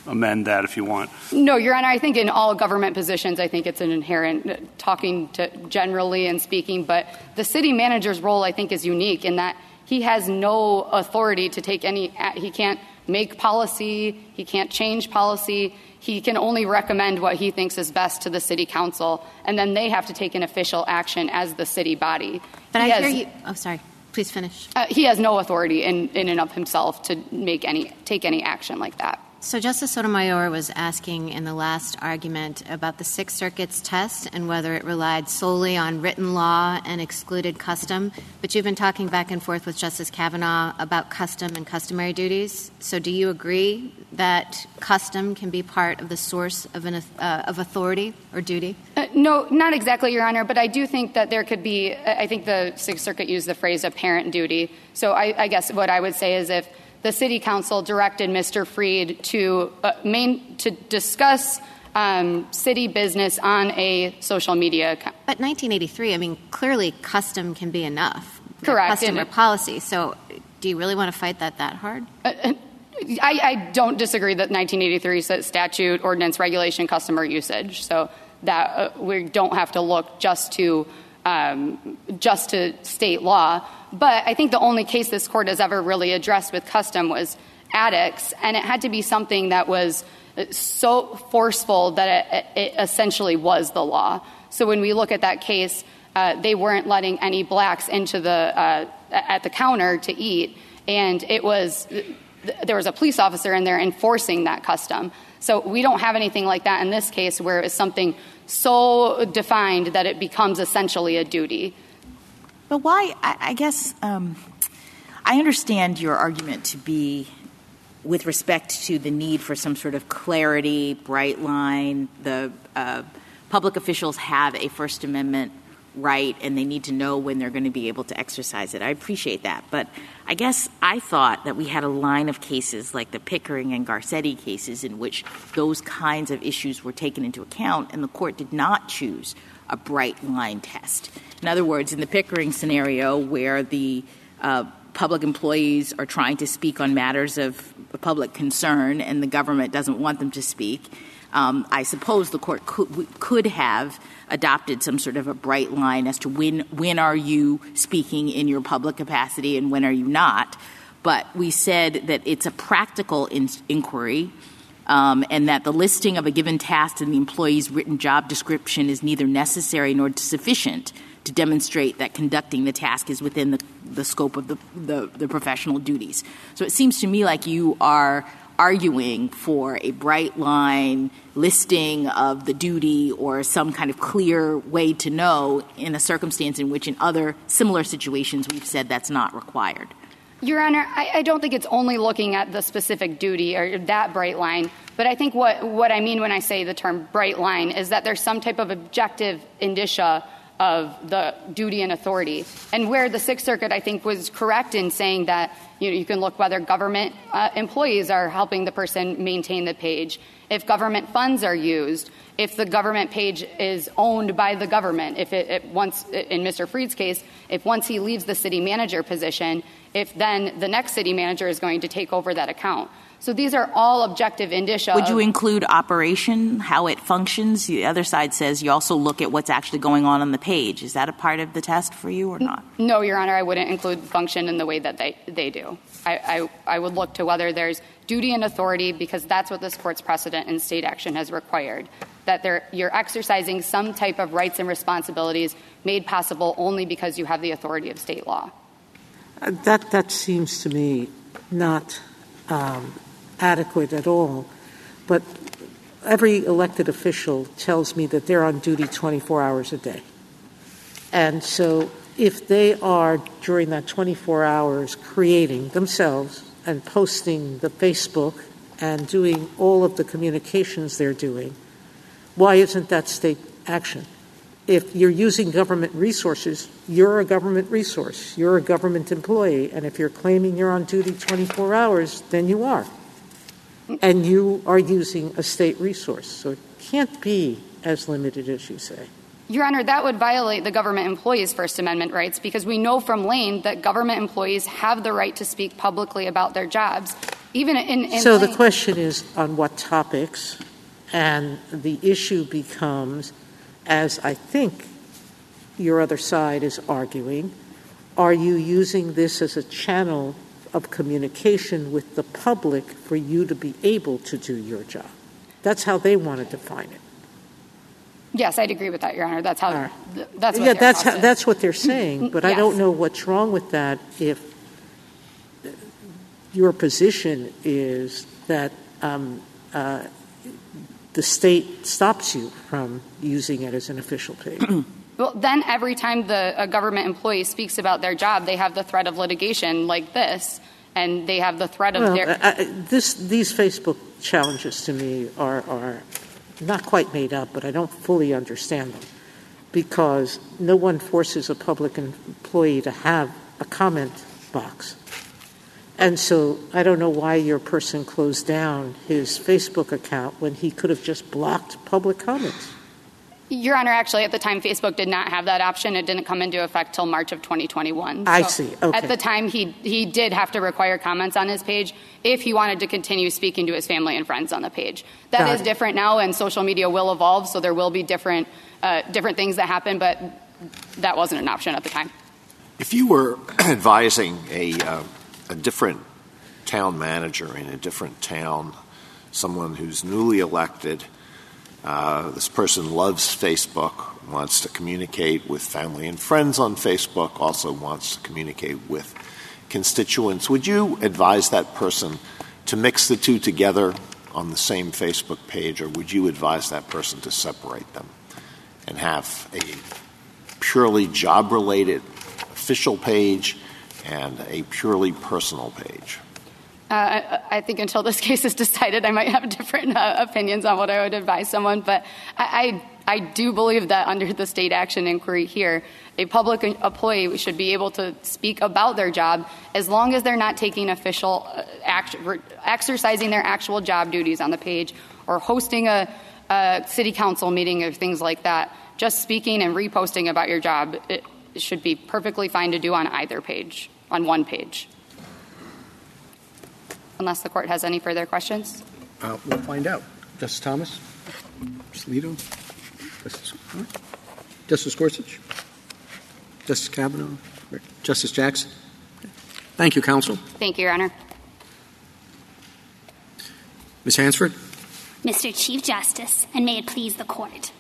Speaker 7: amend that if you want.
Speaker 11: No, Your Honor, I think in all government positions, I think it's an inherent uh, talking to generally and speaking, but the city manager's role, I think, is unique in that he has no authority to take any, he can't make policy, he can't change policy. He can only recommend what he thinks is best to the city council, and then they have to take an official action as the city body.
Speaker 10: But
Speaker 11: he
Speaker 10: I
Speaker 11: has,
Speaker 10: hear you. Oh, sorry. Please finish.
Speaker 11: Uh, he has no authority in, in and of himself to make any take any action like that.
Speaker 10: So Justice Sotomayor was asking in the last argument about the Sixth Circuit's test and whether it relied solely on written law and excluded custom. But you've been talking back and forth with Justice Kavanaugh about custom and customary duties. So do you agree that custom can be part of the source of, an, uh, of authority or duty?
Speaker 11: Uh, no, not exactly, Your Honor. But I do think that there could be. I think the Sixth Circuit used the phrase apparent duty. So I, I guess what I would say is if the city council directed Mr. Freed to uh, main to discuss um, city business on a social media account.
Speaker 10: But 1983, I mean, clearly custom can be enough.
Speaker 11: Correct.
Speaker 10: Custom or policy. So do you really want to fight that that hard? Uh, uh
Speaker 11: I, I, don't disagree that 1983 statute, ordinance, regulation, customer usage. So that uh, we don't have to look just to just to state law. But I think the only case this court has ever really addressed with custom was Adickes, and it had to be something that was so forceful that it, it essentially was the law. So when we look at that case, uh, they weren't letting any blacks into the uh, at the counter to eat, and it was there was a police officer in there enforcing that custom. So we don't have anything like that in this case, where it's something so defined that it becomes essentially a duty.
Speaker 8: But why? I, guess um, I understand your argument to be with respect to the need for some sort of clarity, bright line. The uh, public officials have a First Amendment right and they need to know when they're going to be able to exercise it. I appreciate that. But I guess I thought that we had a line of cases like the Pickering and Garcetti cases in which those kinds of issues were taken into account and the court did not choose a bright line test. In other words, in the Pickering scenario where the uh, public employees are trying to speak on matters of public concern and the government doesn't want them to speak, I suppose the court could, have adopted some sort of a bright line as to when when are you speaking in your public capacity and when are you not. But we said that it's a practical in- inquiry um, and that the listing of a given task in the employee's written job description is neither necessary nor sufficient to demonstrate that conducting the task is within the, scope of the professional duties. So it seems to me like you are arguing for a bright line listing of the duty or some kind of clear way to know in a circumstance in which in other similar situations we've said that's not required.
Speaker 11: Your Honor, I, don't think it's only looking at the specific duty or that bright line, but I think what, what I mean when I say the term bright line is that there's some type of objective indicia of the duty and authority. And where the Sixth Circuit, I think, was correct in saying that you, know, you can look whether government uh, employees are helping the person maintain the page, if government funds are used, if the government page is owned by the government, if it, it once, in Mr. Freed's case, if once he leaves the city manager position, if then the next city manager is going to take over that account. So these are all objective indicia.
Speaker 8: Would you include operation, how it functions? The other side says you also look at what's actually going on on the page. Is that a part of the test for you or not?
Speaker 11: No, Your Honor, I wouldn't include function in the way that they, they do. I, I, I would look to whether there's duty and authority because that's what this court's precedent in state action has required that you're exercising some type of rights and responsibilities made possible only because you have the authority of state law.
Speaker 12: Uh, that, that seems to me not um, adequate at all. But every elected official tells me that they're on duty 24 hours a day. And so if they are, during that 24 hours, creating themselves and posting the Facebook and doing all of the communications they're doing, why isn't that state action? If you're using government resources, you're a government resource. You're a government employee. And if you're claiming you're on duty 24 hours, then you are and you are using a state resource. So it can't be as limited as you say.
Speaker 11: Your Honor, that would violate the government employees' First Amendment rights because we know from Lane that government employees have the right to speak publicly about their jobs. Even in, in
Speaker 12: so the question is on what topics, and the issue becomes, as I think your other side is arguing, are you using this as a channel of communication with the public for you to be able to do your job? That's how they want to define it.
Speaker 11: Yes, I'd agree with that, Your Honor. That's how.
Speaker 12: Right.
Speaker 11: th- That's what
Speaker 12: yeah,
Speaker 11: they're
Speaker 12: that's how, that's what they're saying. But I don't know what's wrong with that if your position is that um, uh, the state stops you from using it as an official page.
Speaker 11: Well, then every time the a government employee speaks about their job, they have the threat of litigation like this, and they have the threat of their.
Speaker 12: I, I- this these Facebook challenges to me are are not quite made up, but I don't fully understand them because no one forces a public employee to have a comment box. And so I don't know why your person closed down his Facebook account when he could have just blocked public comments.
Speaker 11: Your Honor, actually, at the time, Facebook did not have that option. It didn't come into effect till March of 2021.
Speaker 12: I
Speaker 11: So
Speaker 12: see. Okay.
Speaker 11: At the time, he he did have to require comments on his page if he wanted to continue speaking to his family and friends on the page. That
Speaker 12: Got
Speaker 11: is
Speaker 12: it.
Speaker 11: different now, and social media will evolve, so there will be different uh, different things that happen. But that wasn't an option at the time.
Speaker 13: If you were advising a, uh, a different town manager in a different town, someone who's newly elected, Uh, this person loves Facebook, wants to communicate with family and friends on Facebook, also wants to communicate with constituents, would you advise that person to mix the two together on the same Facebook page, or would you advise that person to separate them and have a purely job related official page and a purely personal page.
Speaker 11: Uh, I, think until this case is decided, I might have different uh, opinions on what I would advise someone. But I, I, I do believe that under the state action inquiry here, a public employee should be able to speak about their job as long as they're not taking official uh, act, exercising their actual job duties on the page or hosting a, a city council meeting or things like that. Just speaking and reposting about your job should be perfectly fine to do on either page, on one page. Unless the court has any further questions.
Speaker 1: Uh, we'll find out. Justice Thomas? Justice Alito? Justice. Justice Gorsuch? Justice Kavanaugh? Justice Jackson? Thank you, counsel.
Speaker 11: Thank you, Your Honor.
Speaker 1: Ms. Hansford?
Speaker 14: Mr. Chief Justice, and may it please the court.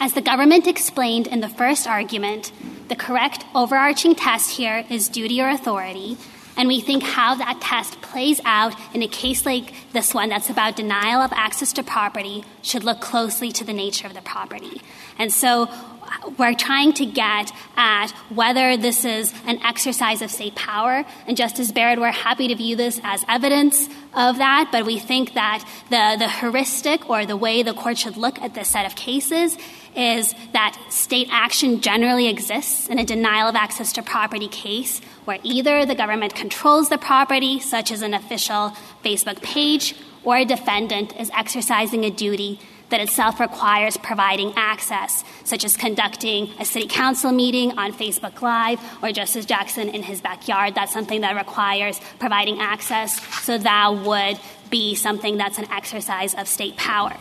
Speaker 14: As the government explained in the first argument, the correct overarching test here is duty or authority, and we think how that test plays out in a case like this one that's about denial of access to property should look closely to the nature of the property. And so uh, we're trying to get at whether this is an exercise of state power. And Justice Barrett, we're happy to view this as evidence of that, but we think that the, the heuristic or the way the court should look at this set of cases is that state action generally exists in a denial of access to property case where either the government controls the property, such as an official Facebook page, or a defendant is exercising a duty that itself requires providing access, such as conducting a city council meeting on Facebook Live or Justice Jackson in his backyard. That's something that requires providing access, so that would be something that's an exercise of state power.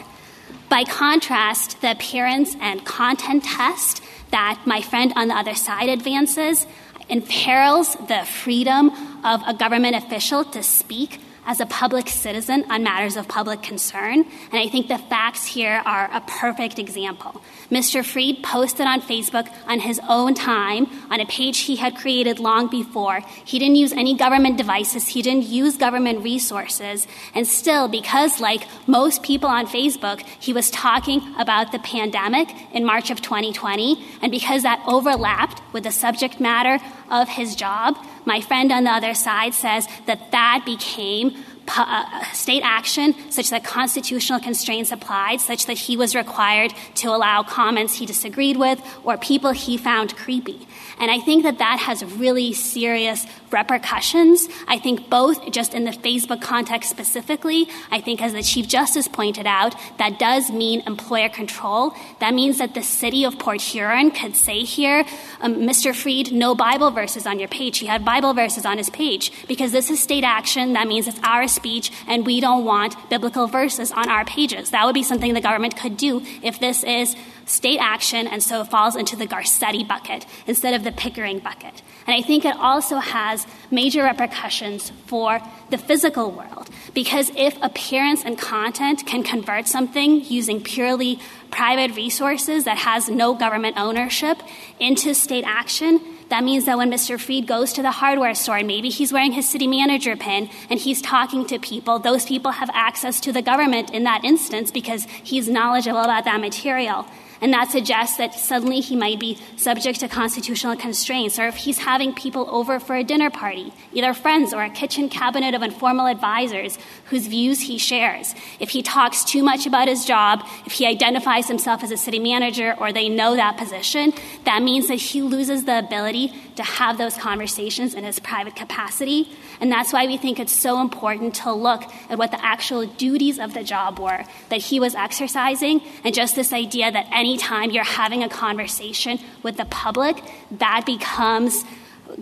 Speaker 14: By contrast, the appearance and content test that my friend on the other side advances imperils the freedom of a government official to speak as a public citizen on matters of public concern. And I think the facts here are a perfect example. Mr. Freed posted on Facebook on his own time on a page he had created long before. He didn't use any government devices, he didn't use government resources. And still, because like most people on Facebook, he was talking about the pandemic in March of 2020. And because that overlapped with the subject matter of his job, my friend on the other side says that that became uh, state action such that constitutional constraints applied, such that he was required to allow comments he disagreed with or people he found creepy. And I think that that has really serious repercussions. I think both just in the Facebook context specifically, I think as the Chief Justice pointed out, that does mean employer control. That means that the city of Port Huron could say here, um, Mr. Freed, no Bible verses on your page. He had Bible verses on his page because this is state action. That means it's our speech and we don't want biblical verses on our pages. That would be something the government could do if this is state action and so it falls into the Garcetti bucket instead of the Pickering bucket. And I think it also has major repercussions for the physical world because if appearance and content can convert something using purely private resources that has no government ownership into state action, that means that when Mr. Freed goes to the hardware store and maybe he's wearing his city manager pin and he's talking to people, those people have access to the government in that instance because he's knowledgeable about that material and that suggests that suddenly he might be subject to constitutional constraints, or if he's having people over for a dinner party, either friends or a kitchen cabinet of informal advisors whose views he shares. If he talks too much about his job, if he identifies himself as a city manager or they know that position, that means that he loses the ability to have those conversations in his private capacity. And that's why we think it's so important to look at what the actual duties of the job were that he was exercising, and just this idea that anytime you're having a conversation with the public, that becomes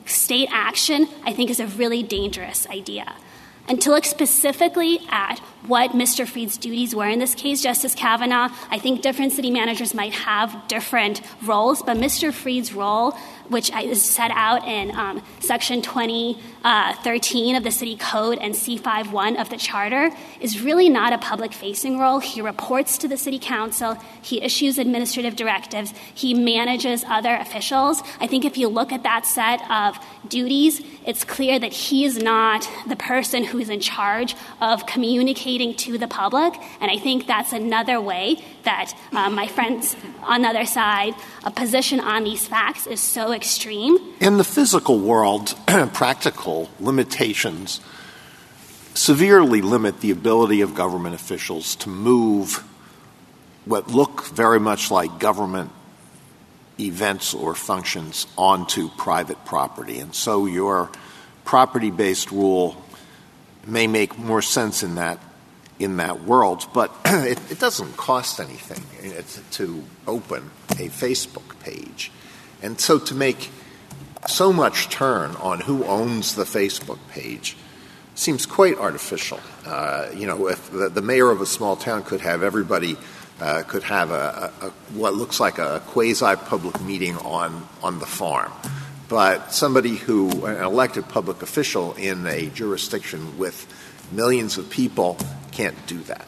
Speaker 14: state action, I think is a really dangerous idea. And to look specifically at what Mr. Freed's duties were in this case, Justice Kavanaugh, I think different city managers might have different roles, but Mr. Freed's role which is set out in um, Section 2013 uh, of the City Code and C51 of the Charter, is really not a public facing role. He reports to the City Council, he issues administrative directives, he manages other officials. I think if you look at that set of duties, it's clear that he is not the person who is in charge of communicating to the public. And I think that's another way that uh, my friends on the other side, a position on these facts is so extreme.
Speaker 13: In the physical world, practical limitations severely limit the ability of government officials to move what look very much like government events or functions onto private property. And so your property based rule may make more sense in that in that world, but it, it doesn't cost anything to open a Facebook page. And so to make so much turn on who owns the Facebook page seems quite artificial. Uh, you know, if the, the, mayor of a small town could have everybody uh, could have a, a, a, what looks like a quasi-public meeting on on the farm, but somebody who an elected public official in a jurisdiction with millions of people can't do that.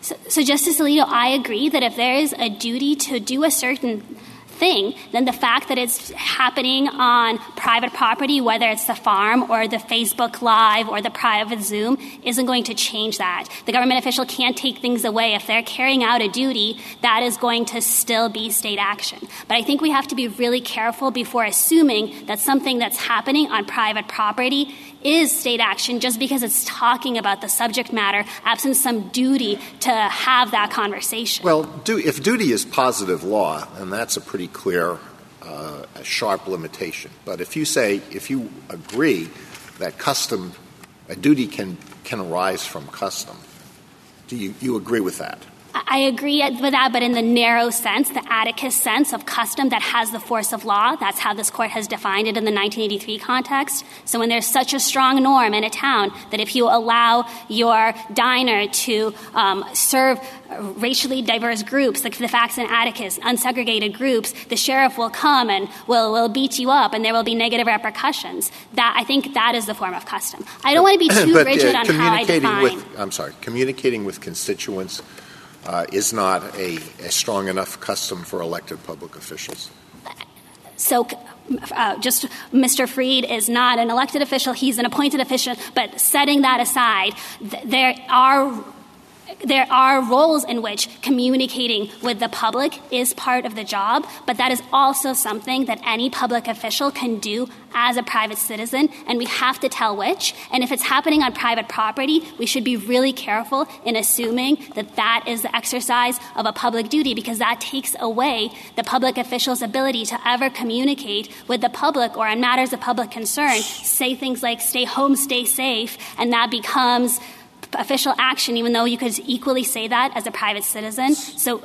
Speaker 14: So, so, Justice Alito, I agree that if there is a duty to do a certain thing, then the fact that it's happening on private property, whether it's the farm or the Facebook Live or the private Zoom, isn't going to change that. The government official can't take things away. If they're carrying out a duty, that is going to still be state action. But I think we have to be really careful before assuming that something that's happening on private property is state action just because it's talking about the subject matter, absent some duty to have that conversation.
Speaker 5: Well, do, if duty is positive law, and that's a pretty clear, uh, sharp limitation. But if you say, if you agree that custom, a duty can, can arise from custom, do you, you agree with that?
Speaker 14: I agree with that, but in the narrow sense, the Adickes sense of custom that has the force of law, that's how this court has defined it in the 1983 context. So when there's such a strong norm in a town that if you allow your diner to um, serve racially diverse groups, like the facts in Adickes, unsegregated groups, the sheriff will come and will, will beat you up and there will be negative repercussions. That, I think that is the form of custom. I don't want to be too
Speaker 5: but,
Speaker 14: rigid
Speaker 5: uh,
Speaker 14: on how I define.
Speaker 5: With, I'm sorry, communicating with constituents uh, is not a, a, strong enough custom for elected public officials.
Speaker 14: So, uh, just Mr. Freed is not an elected official, he's an appointed official, but setting that aside, th- there are there are roles in which communicating with the public is part of the job, but that is also something that any public official can do as a private citizen, and we have to tell which. And if it's happening on private property, we should be really careful in assuming that that is the exercise of a public duty because that takes away the public official's ability to ever communicate with the public or on matters of public concern, say things like stay home, stay safe, and that becomes official action, even though you could equally say that as a private citizen. So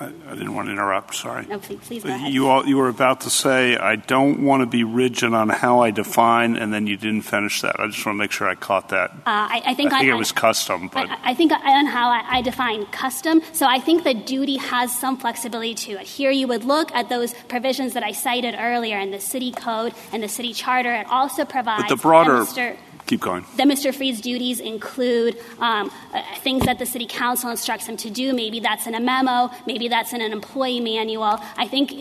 Speaker 7: I, I didn't want to interrupt. Sorry.
Speaker 14: No, please, please.
Speaker 7: You all, you were about to say I don't want to be rigid on how I define, and then you didn't finish that. I just want to make sure I caught that.
Speaker 14: Uh, I, I think
Speaker 7: I think
Speaker 14: on-
Speaker 7: it was custom, but
Speaker 14: I, I think on how I, I define custom. So I think the duty has some flexibility to it. Here you would look at those provisions that I cited earlier in the city code and the city charter. It also provides
Speaker 7: but the broader. Keep going.
Speaker 14: that Mr. Freed's duties include um, uh, things that the city council instructs him to do. Maybe that's in a memo. Maybe that's in an employee manual. I think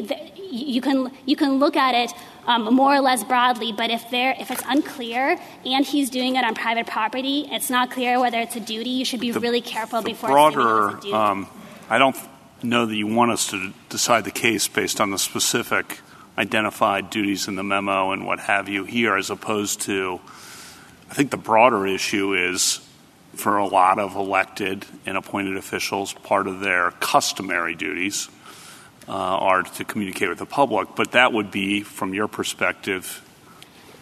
Speaker 14: you can you can look at it um, more or less broadly. But if there if it's unclear and he's doing it on private property, it's not clear whether it's a duty. You should be really careful before assuming
Speaker 7: broader,
Speaker 14: it's a duty.
Speaker 7: um, I don't know that you want us to decide the case based on the specific identified duties in the memo and what have you here, as opposed to, I think the broader issue is for a lot of elected and appointed officials, part of their customary duties uh, are to communicate with the public. But that would be, from your perspective,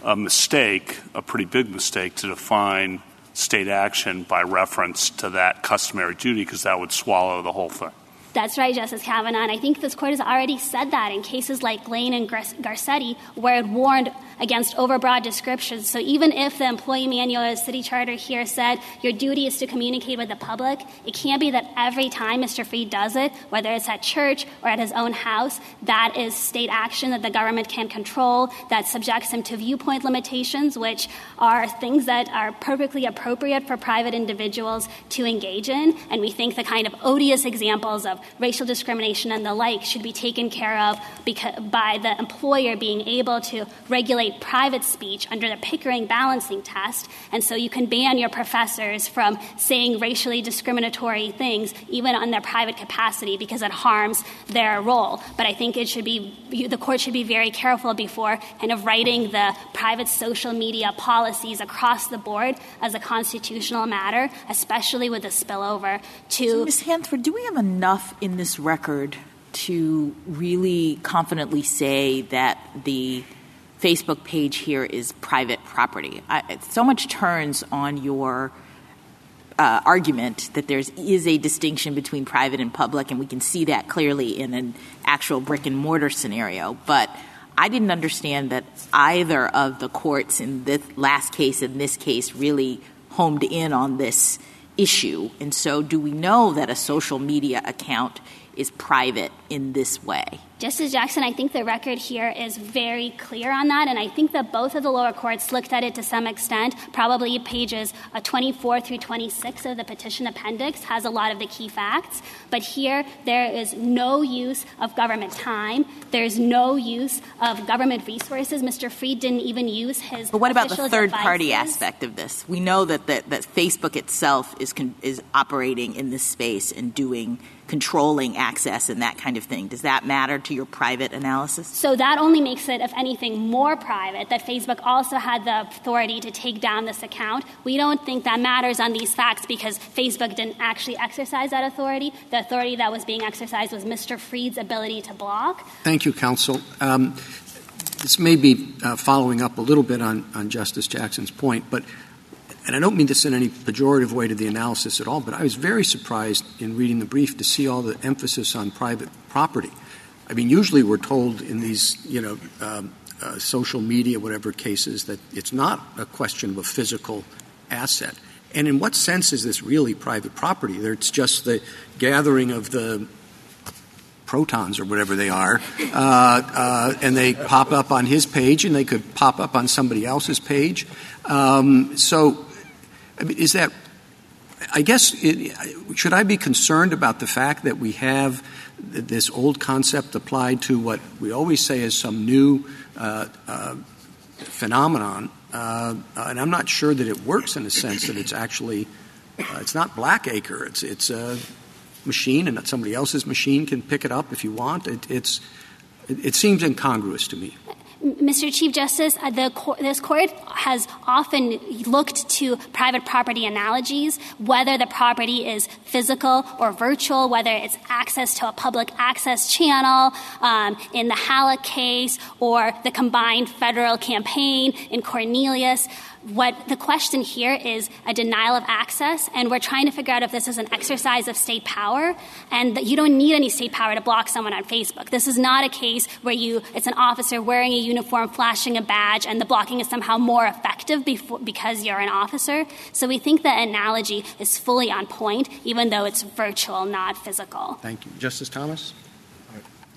Speaker 7: a mistake, a pretty big mistake, to define state action by reference to that customary duty, because that would swallow the whole thing.
Speaker 14: That's right, Justice Kavanaugh. And I think this court has already said that in cases like Lane and Garcetti, where it warned against overbroad descriptions. So even if the employee manual or the city charter here said your duty is to communicate with the public, it can't be that every time Mr. Freed does it, whether it's at church or at his own house, that is state action that the government can control, that subjects him to viewpoint limitations, which are things that are perfectly appropriate for private individuals to engage in. And we think the kind of odious examples of racial discrimination and the like should be taken care of because, by the employer being able to regulate private speech under the Pickering balancing test. And so you can ban your professors from saying racially discriminatory things, even on their private capacity, because it harms their role. But I think it should be, the court should be very careful before kind of writing the private social media policies across the board as a constitutional matter, especially with the spillover to.
Speaker 8: So, Ms. Hansford, do we have enough in this record to really confidently say that the Facebook page here is private property? I, so much turns on your uh, argument that there is a distinction between private and public, and we can see that clearly in an actual brick and mortar scenario. But I didn't understand that either of the courts in this last case and this case really homed in on this issue. And so, do we know that a social media account is private in this way?
Speaker 14: Justice Jackson, I think the record here is very clear on that, and I think that both of the lower courts looked at it to some extent. Probably pages uh, 24 through 26 of the petition appendix has a lot of the key facts. But here, there is no use of government time. There's no use of government resources. Mr. Freed didn't even use his.
Speaker 8: But what about the third party aspect of this? We know that, that, that Facebook itself is, con- is operating in this space and doing controlling access and that kind of thing. Does that matter to your private analysis?
Speaker 14: So that only makes it, if anything, more private that Facebook also had the authority to take down this account. We don't think that matters on these facts because Facebook didn't actually exercise that authority. The authority that was being exercised was Mr. Freed's ability to block.
Speaker 1: Thank you, counsel. Um, this may be uh, following up a little bit on, on Justice Jackson's point, but and I don't mean this in any pejorative way to the analysis at all, but I was very surprised in reading the brief to see all the emphasis on private property. I mean, usually we're told in these, you know, um, uh, social media, whatever cases, that it's not a question of a physical asset. And in what sense is this really private property? It's just the gathering of the protons or whatever they are, uh, uh, and they pop up on his page, and they could pop up on somebody else's page. Um, so, I mean, is that? I guess it, should I be concerned about the fact that we have this old concept applied to what we always say is some new uh, uh, phenomenon, uh, and I'm not sure that it works in the sense that it's actually Uh, it's not Blackacre. It's it's a machine, and that somebody else's machine can pick it up if you want. It, it's it, it seems incongruous to me.
Speaker 14: Mr. Chief Justice, uh, the this court has often looked to private property analogies, whether the property is physical or virtual, whether it's access to a public access channel um, in the Halleck case or the combined federal campaign in Cornelius. What the question here is a denial of access, and we're trying to figure out if this is an exercise of state power, and that you don't need any state power to block someone on Facebook. This is not a case where you it's an officer wearing a uniform, flashing a badge, and the blocking is somehow more effective because you're an officer. So we think the analogy is fully on point, even though it's virtual, not physical.
Speaker 1: Thank you, Justice Thomas.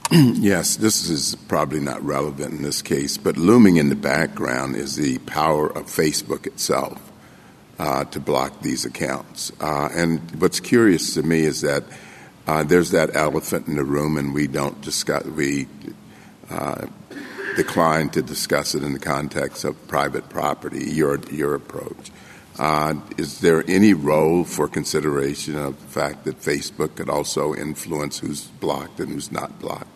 Speaker 3: yes, this is probably not relevant in this case, but looming in the background is the power of Facebook itself uh, to block these accounts. Uh, and what's curious to me is that uh, there's that elephant in the room, and we don't discuss we uh, decline to discuss it in the context of private property. Your your approach. Uh, is there any role for consideration of the fact that Facebook could also influence who's blocked and who's not blocked?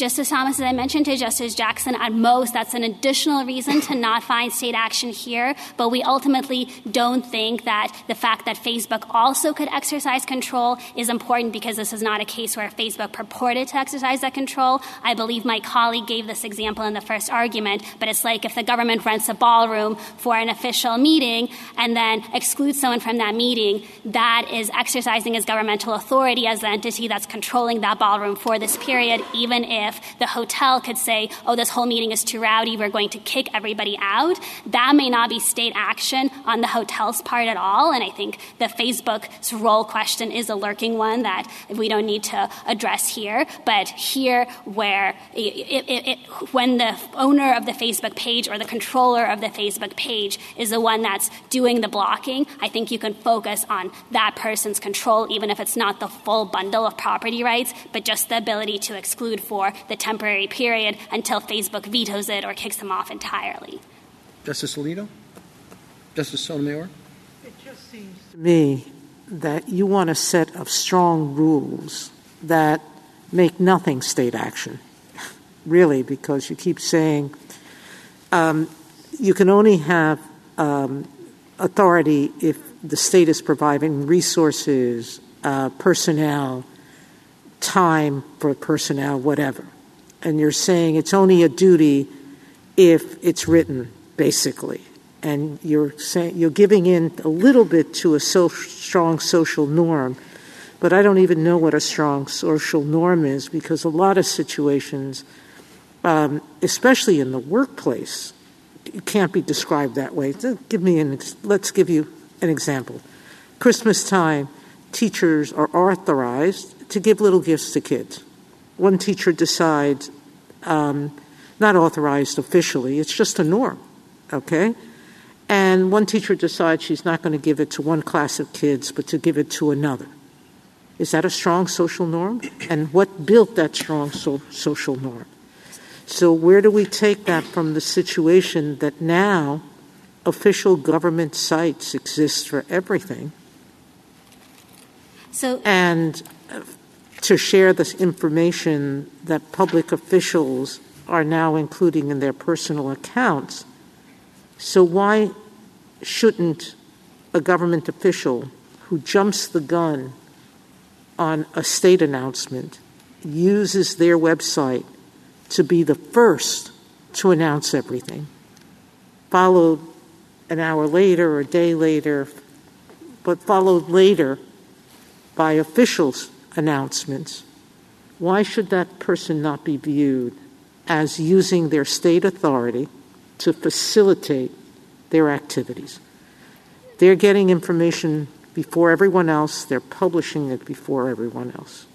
Speaker 14: Justice Thomas, as I mentioned to Justice Jackson, at most that's an additional reason to not find state action here. But we ultimately don't think that the fact that Facebook also could exercise control is important because this is not a case where Facebook purported to exercise that control. I believe my colleague gave this example in the first argument, but it's like if the government rents a ballroom for an official meeting and then excludes someone from that meeting, that is exercising its governmental authority as the entity that's controlling that ballroom for this period, even if if the hotel could say, oh, this whole meeting is too rowdy, we're going to kick everybody out, that may not be state action on the hotel's part at all. And I think the Facebook's role question is a lurking one that we don't need to address here. But here, where it, it, it, when the owner of the Facebook page or the controller of the Facebook page is the one that's doing the blocking, I think you can focus on that person's control, even if it's not the full bundle of property rights, but just the ability to exclude for the temporary period until Facebook vetoes it or kicks them off entirely.
Speaker 1: Justice Alito? Justice Sotomayor?
Speaker 12: It just seems to me that you want a set of strong rules that make nothing state action, really, because you keep saying um, you can only have um, authority if the state is providing resources, uh, personnel, time for personnel, whatever. And you're saying it's only a duty if it's written, basically. And you're saying you're giving in a little bit to a so strong social norm, but I don't even know what a strong social norm is because a lot of situations, um, especially in the workplace, it can't be described that way. Give me an. Let's give you an example. Christmas time, teachers are authorized to give little gifts to kids. One teacher decides, um, not authorized officially, it's just a norm, okay? And one teacher decides she's not going to give it to one class of kids, but to give it to another. Is that a strong social norm? And what built that strong so- social norm? So, where do we take that from the situation that now official government sites exist for everything?
Speaker 14: So,
Speaker 12: and to share this information that public officials are now including in their personal accounts. So, why shouldn't a government official who jumps the gun on a state announcement uses their website to be the first to announce everything, followed an hour later or a day later, but followed later by officials announcements, why should that person not be viewed as using their state authority to facilitate their activities? They're getting information before everyone else, they're publishing it before everyone else.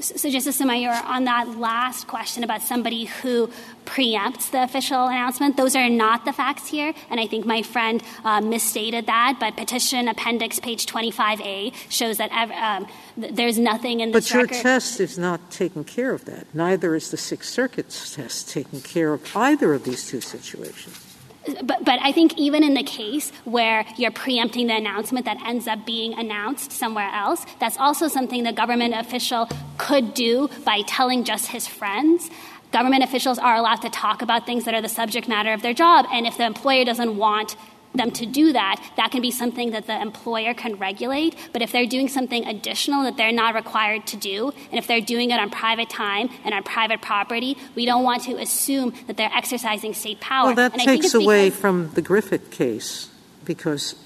Speaker 14: So, Justice Sotomayor, on that last question about somebody who preempts the official announcement, those are not the facts here, and I think my friend uh, misstated that. But petition appendix page 25A shows that um, there's nothing in
Speaker 12: this
Speaker 14: But
Speaker 12: your
Speaker 14: record.
Speaker 12: test is not taking care of that. Neither is the Sixth Circuit's test taking care of either of these two situations.
Speaker 14: But, but I think even in the case where you're preempting the announcement that ends up being announced somewhere else, that's also something the government official could do by telling just his friends. Government officials are allowed to talk about things that are the subject matter of their job, and if the employer doesn't want them to do that, that can be something that the employer can regulate. But if they're doing something additional that they're not required to do, and if they're doing it on private time and on private property, we don't want to assume that they're exercising state power.
Speaker 12: Well, that
Speaker 14: and
Speaker 12: takes away from the Griffin case because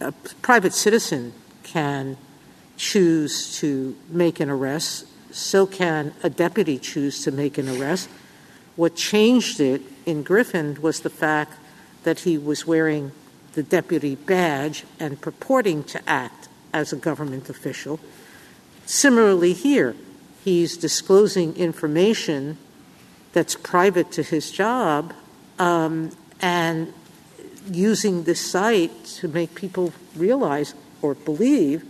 Speaker 12: a private citizen can choose to make an arrest, so can a deputy choose to make an arrest. What changed it in Griffin was the fact that he was wearing the deputy badge and purporting to act as a government official. Similarly, here, he's disclosing information that's private to his job um, and using this site to make people realize or believe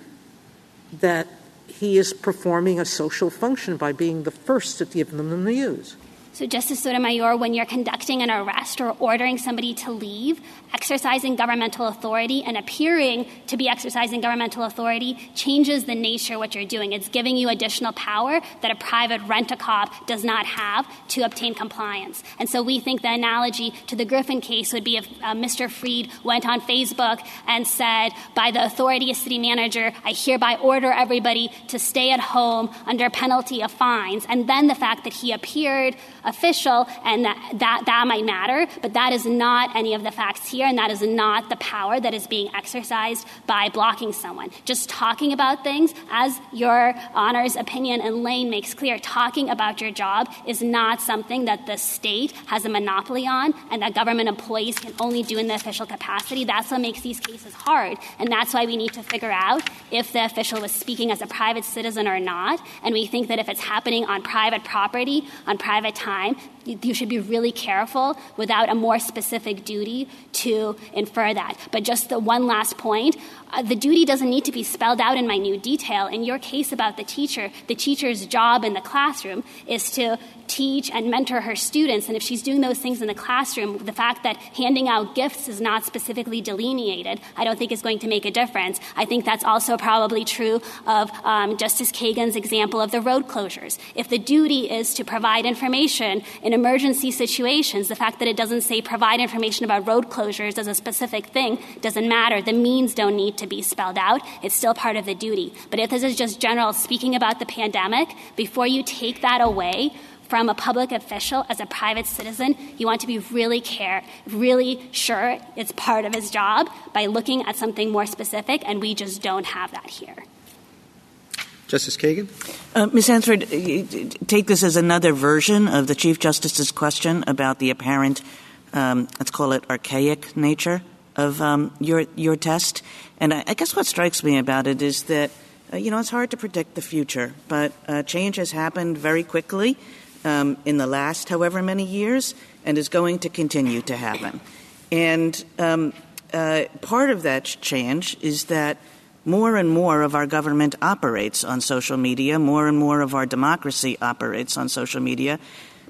Speaker 12: that he is performing a social function by being the first to give them the news.
Speaker 14: So, Justice Sotomayor, when you're conducting an arrest or ordering somebody to leave, exercising governmental authority and appearing to be exercising governmental authority changes the nature of what you're doing. It's giving you additional power that a private rent-a-cop does not have to obtain compliance. And so we think the analogy to the Griffin case would be if uh, Mr. Freed went on Facebook and said, by the authority of city manager, I hereby order everybody to stay at home under penalty of fines. And then the fact that he appeared official and that, that, that might matter, but that is not any of the facts here, and that is not the power that is being exercised by blocking someone. Just talking about things, as your Honor's opinion and Lane makes clear, talking about your job is not something that the state has a monopoly on and that government employees can only do in the official capacity. That's what makes these cases hard, and that's why we need to figure out if the official was speaking as a private citizen or not. And we think that if it's happening on private property, on private time, you should be really careful without a more specific duty to infer that. But just the one last point the duty doesn't need to be spelled out in minute detail. In your case about the teacher, the teacher's job in the classroom is to teach and mentor her students. And if she's doing those things in the classroom, the fact that handing out gifts is not specifically delineated, I don't think is going to make a difference. I think that's also probably true of um, Justice Kagan's example of the road closures. If the duty is to provide information in emergency situations, the fact that it doesn't say provide information about road closures as a specific thing doesn't matter. The means don't need to be spelled out. It's still part of the duty. But if this is just general speaking about the pandemic, before you take that away from a public official as a private citizen, you want to be really care, really sure it's part of his job by looking at something more specific, and we just don't have that here.
Speaker 1: Justice Kagan?
Speaker 9: Uh, Ms. Hansford, take this as another version of the Chief Justice's question about the apparent, um, let's call it archaic nature of um, your, your test. And I, I, guess what strikes me about it is that, uh, you know, it's hard to predict the future, but uh, change has happened very quickly um, in the last however many years and is going to continue to happen. And um, uh, part of that change is that more and more of our government operates on social media, more and more of our democracy operates on social media.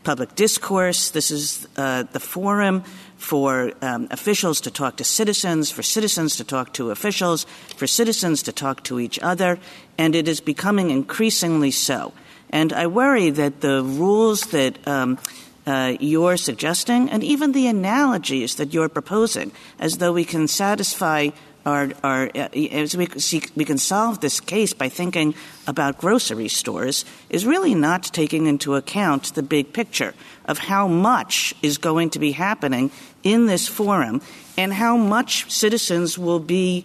Speaker 9: Public discourse, this is uh, the forum for um, officials to talk to citizens, for citizens to talk to officials, for citizens to talk to each other, and it is becoming increasingly so. And I worry that the rules that um, uh, you're suggesting, and even the analogies that you're proposing, as though we can satisfy uh, as we can solve this case by thinking about grocery stores, is really not taking into account the big picture of how much is going to be happening in this forum and how much citizens will be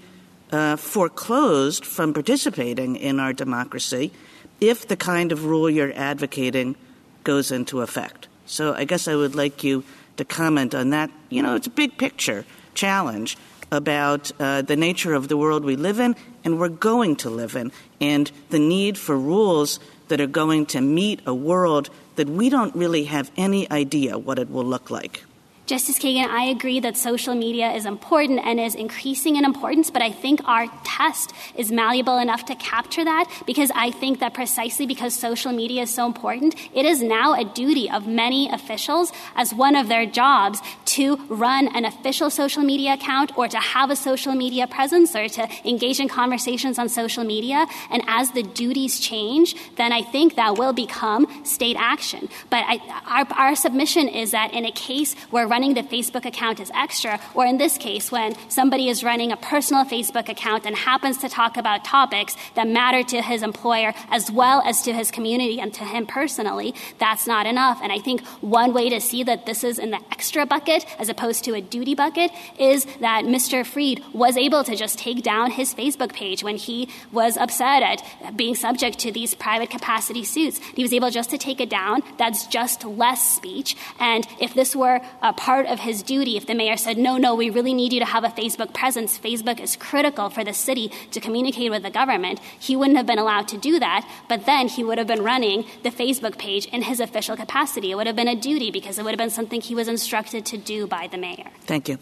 Speaker 9: uh, foreclosed from participating in our democracy if the kind of rule you're advocating goes into effect. So I guess I would like you to comment on that. You know, it's a big picture challenge about uh, the nature of the world we live in and we're going to live in, and the need for rules that are going to meet a world that we don't really have any idea what it will look like.
Speaker 14: Justice Kagan, I agree that social media is important and is increasing in importance, but I think our test is malleable enough to capture that because I think that precisely because social media is so important, it is now a duty of many officials as one of their jobs to run an official social media account or to have a social media presence or to engage in conversations on social media. And as the duties change, then I think that will become state action. But I, our, our submission is that in a case where running the Facebook account is extra, or in this case, when somebody is running a personal Facebook account and happens to talk about topics that matter to his employer as well as to his community and to him personally, that's not enough. And I think one way to see that this is in the extra bucket as opposed to a duty bucket is that Mr. Freed was able to just take down his Facebook page when he was upset at being subject to these private capacity suits. He was able just to take it down. That's just less speech. And if this were a part of his duty, if the mayor said, no, no, we really need you to have a Facebook presence, Facebook is critical for the city to communicate with the government, he wouldn't have been allowed to do that. But then he would have been running the Facebook page in his official capacity. It would have been a duty because it would have been something he was instructed to do by the mayor.
Speaker 9: Thank you.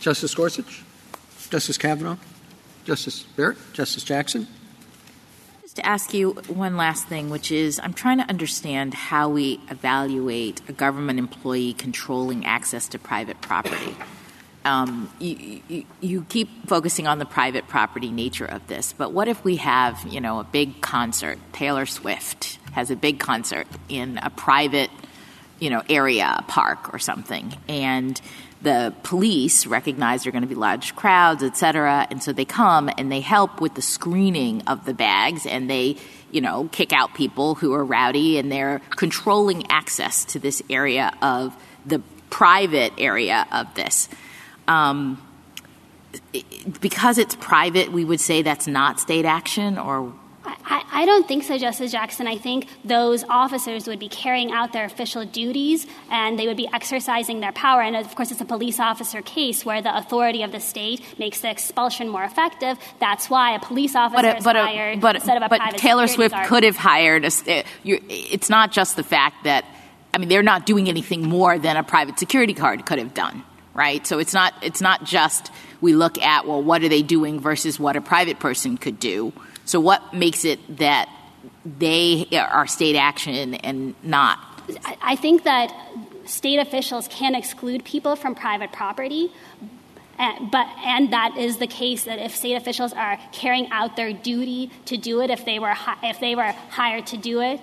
Speaker 1: Justice Gorsuch? Justice Kavanaugh? Justice Barrett? Justice Jackson?
Speaker 8: To ask you one last thing, which is I'm trying to understand how we evaluate a government employee controlling access to private property. Um, you, you, you, keep focusing on the private property nature of this, but what if we have, you know, a big concert? Taylor Swift has a big concert in a private, you know, area, park or something, and the police recognize there are going to be large crowds, et cetera, and so they come and they help with the screening of the bags, and they, you know, kick out people who are rowdy, and they're controlling access to this area of the private area of this. Um, because it's private, we would say that's not state action, or
Speaker 14: I, I, don't think so, Justice Jackson. I think those officers would be carrying out their official duties and they would be exercising their power. And of course, it's a police officer case where the authority of the state makes the expulsion more effective. That's why a police officer but, is but, hired
Speaker 8: but,
Speaker 14: instead of a
Speaker 8: but
Speaker 14: private
Speaker 8: Taylor Swift
Speaker 14: guard.
Speaker 8: could have hired. A, uh, it's not just the fact that I mean they're not doing anything more than a private security guard could have done right? So it's not it's not just we look at well what are they doing versus what a private person could do. So what makes it that they are state action and not?
Speaker 14: I think that state officials can exclude people from private property. Eh, but and that is the case that if state officials are carrying out their duty to do it, if they were if they were hired to do it,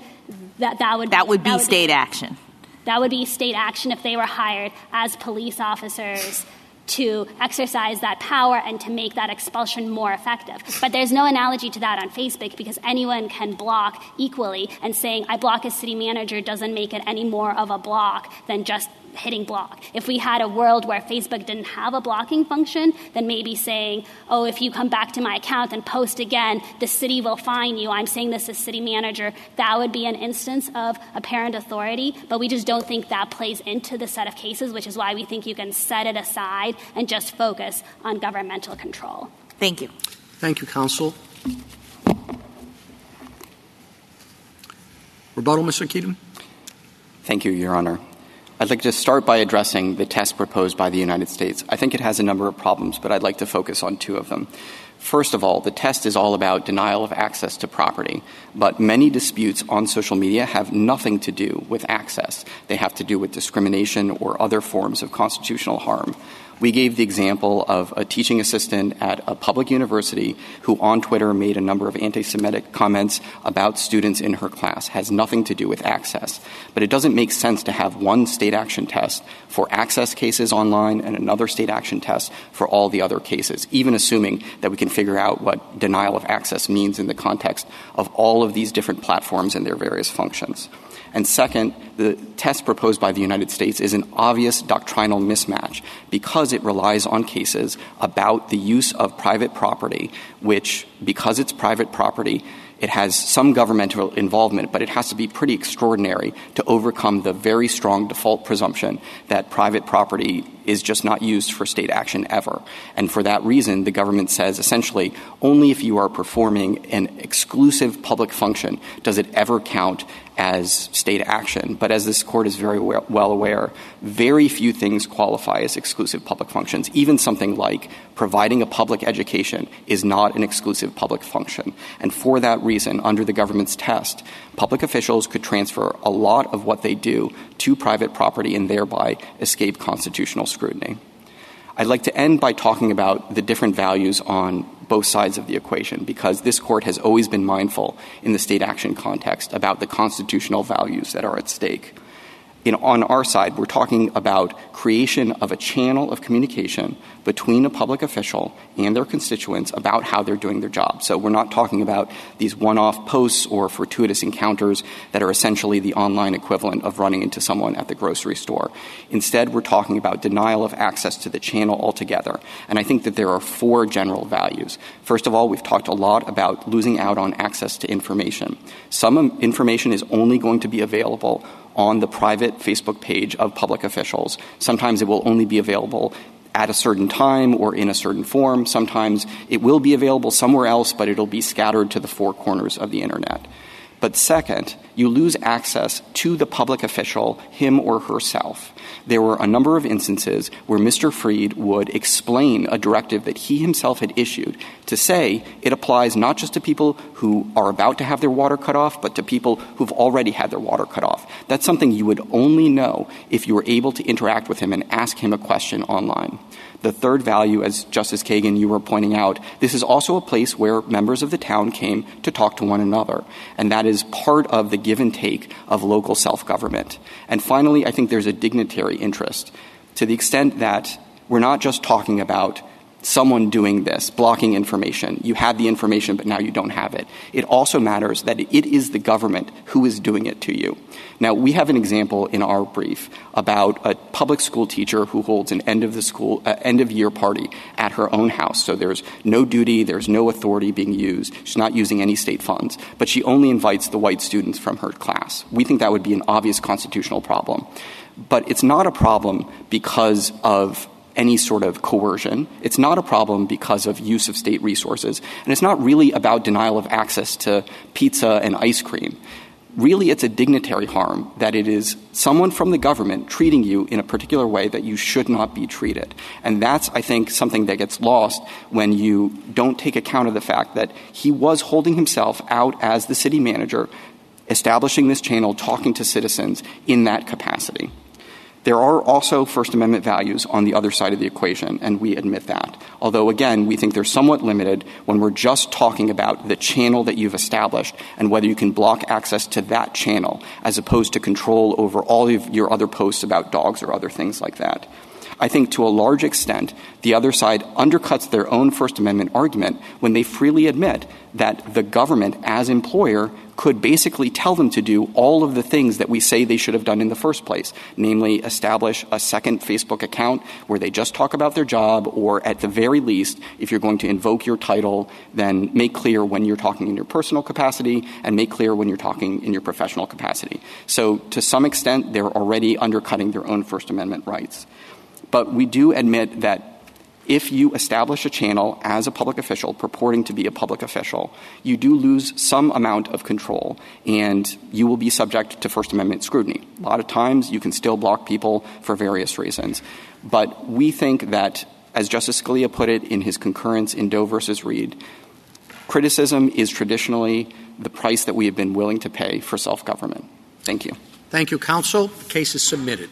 Speaker 14: that that would
Speaker 8: that would be
Speaker 14: that would
Speaker 8: state
Speaker 14: be,
Speaker 8: action.
Speaker 14: That would be state action if they were hired as police officers to exercise that power and to make that expulsion more effective. But there's no analogy to that on Facebook because anyone can block equally, and saying I block a city manager doesn't make it any more of a block than just hitting block. If we had a world where Facebook didn't have a blocking function, then maybe saying, oh, if you come back to my account and post again, the city will fine you. I'm saying this as city manager. That would be an instance of apparent authority, but we just don't think that plays into the set of cases, which is why we think you can set it aside and just focus on governmental control.
Speaker 8: Thank you.
Speaker 1: Thank you, counsel. Rebuttal, Mr. Kedem?
Speaker 2: Thank you, Your Honor. I'd like to start by addressing the test proposed by the United States. I think it has a number of problems, but I'd like to focus on two of them. First of all, the test is all about denial of access to property, but many disputes on social media have nothing to do with access. They have to do with discrimination or other forms of constitutional harm. We gave the example of a teaching assistant at a public university who on Twitter made a number of anti Semitic comments about students in her class. Has nothing to do with access. But it doesn't make sense to have one state action test for access cases online and another state action test for all the other cases, even assuming that we can figure out what denial of access means in the context of all of these different platforms and their various functions. And second, the test proposed by the United States is an obvious doctrinal mismatch because it relies on cases about the use of private property, which, because it's private property, it has some governmental involvement, but it has to be pretty extraordinary to overcome the very strong default presumption that private property is just not used for state action ever. And for that reason, the government says essentially only if you are performing an exclusive public function does it ever count as state action. But as this court is very well aware, very few things qualify as exclusive public functions. Even something like providing a public education is not an exclusive public function. And for that reason, under the government's test, public officials could transfer a lot of what they do to private property and thereby escape constitutional scrutiny. I'd like to end by talking about the different values on both sides of the equation because this court has always been mindful in the state action context about the constitutional values that are at stake. On our side, we're talking about creation of a channel of communication between a public official and their constituents about how they're doing their job. So we're not talking about these one-off posts or fortuitous encounters that are essentially the online equivalent of running into someone at the grocery store. Instead, we're talking about denial of access to the channel altogether. And I think that there are four general values. First of all, we've talked a lot about losing out on access to information. Some information is only going to be available on the private Facebook page of public officials. Sometimes it will only be available at a certain time or in a certain form. Sometimes it will be available somewhere else, but it'll be scattered to the four corners of the internet. But second, you lose access to the public official, him or herself. There were a number of instances where Mr. Freed would explain a directive that he himself had issued to say it applies not just to people who are about to have their water cut off, but to people who've already had their water cut off. That's something you would only know if you were able to interact with him and ask him a question online. The third value, as Justice Kagan, you were pointing out, this is also a place where members of the town came to talk to one another. And that is part of the give and take of local self-government. And finally, I think there's a dignitary interest to the extent that we're not just talking about someone doing this, blocking information. You had the information, but now you don't have it. It also matters that it is the government who is doing it to you. Now, we have an example in our brief about a public school teacher who holds an end of the school, uh, end of year party at her own house. So there's no duty, there's no authority being used. She's not using any state funds, but she only invites the white students from her class. We think that would be an obvious constitutional problem. But it's not a problem because of any sort of coercion. It's not a problem because of use of state resources. And it's not really about denial of access to pizza and ice cream. Really, it's a dignitary harm that it is someone from the government treating you in a particular way that you should not be treated. And that's, I think, something that gets lost when you don't take account of the fact that he was holding himself out as the city manager, establishing this channel, talking to citizens in that capacity. There are also First Amendment values on the other side of the equation, and we admit that. Although, again, we think they're somewhat limited when we're just talking about the channel that you've established and whether you can block access to that channel as opposed to control over all of your other posts about dogs or other things like that. I think to a large extent, the other side undercuts their own First Amendment argument when they freely admit that the government, as employer, could basically tell them to do all of the things that we say they should have done in the first place, namely establish a second Facebook account where they just talk about their job, or at the very least, if you're going to invoke your title, then make clear when you're talking in your personal capacity and make clear when you're talking in your professional capacity. So to some extent, they're already undercutting their own First Amendment rights. But we do admit that if you establish a channel as a public official purporting to be a public official, you do lose some amount of control and you will be subject to First Amendment scrutiny. A lot of times you can still block people for various reasons. But we think that, as Justice Scalia put it in his concurrence in Doe versus Reed, criticism is traditionally the price that we have been willing to pay for self government. Thank you.
Speaker 1: Thank you, counsel. The case is submitted.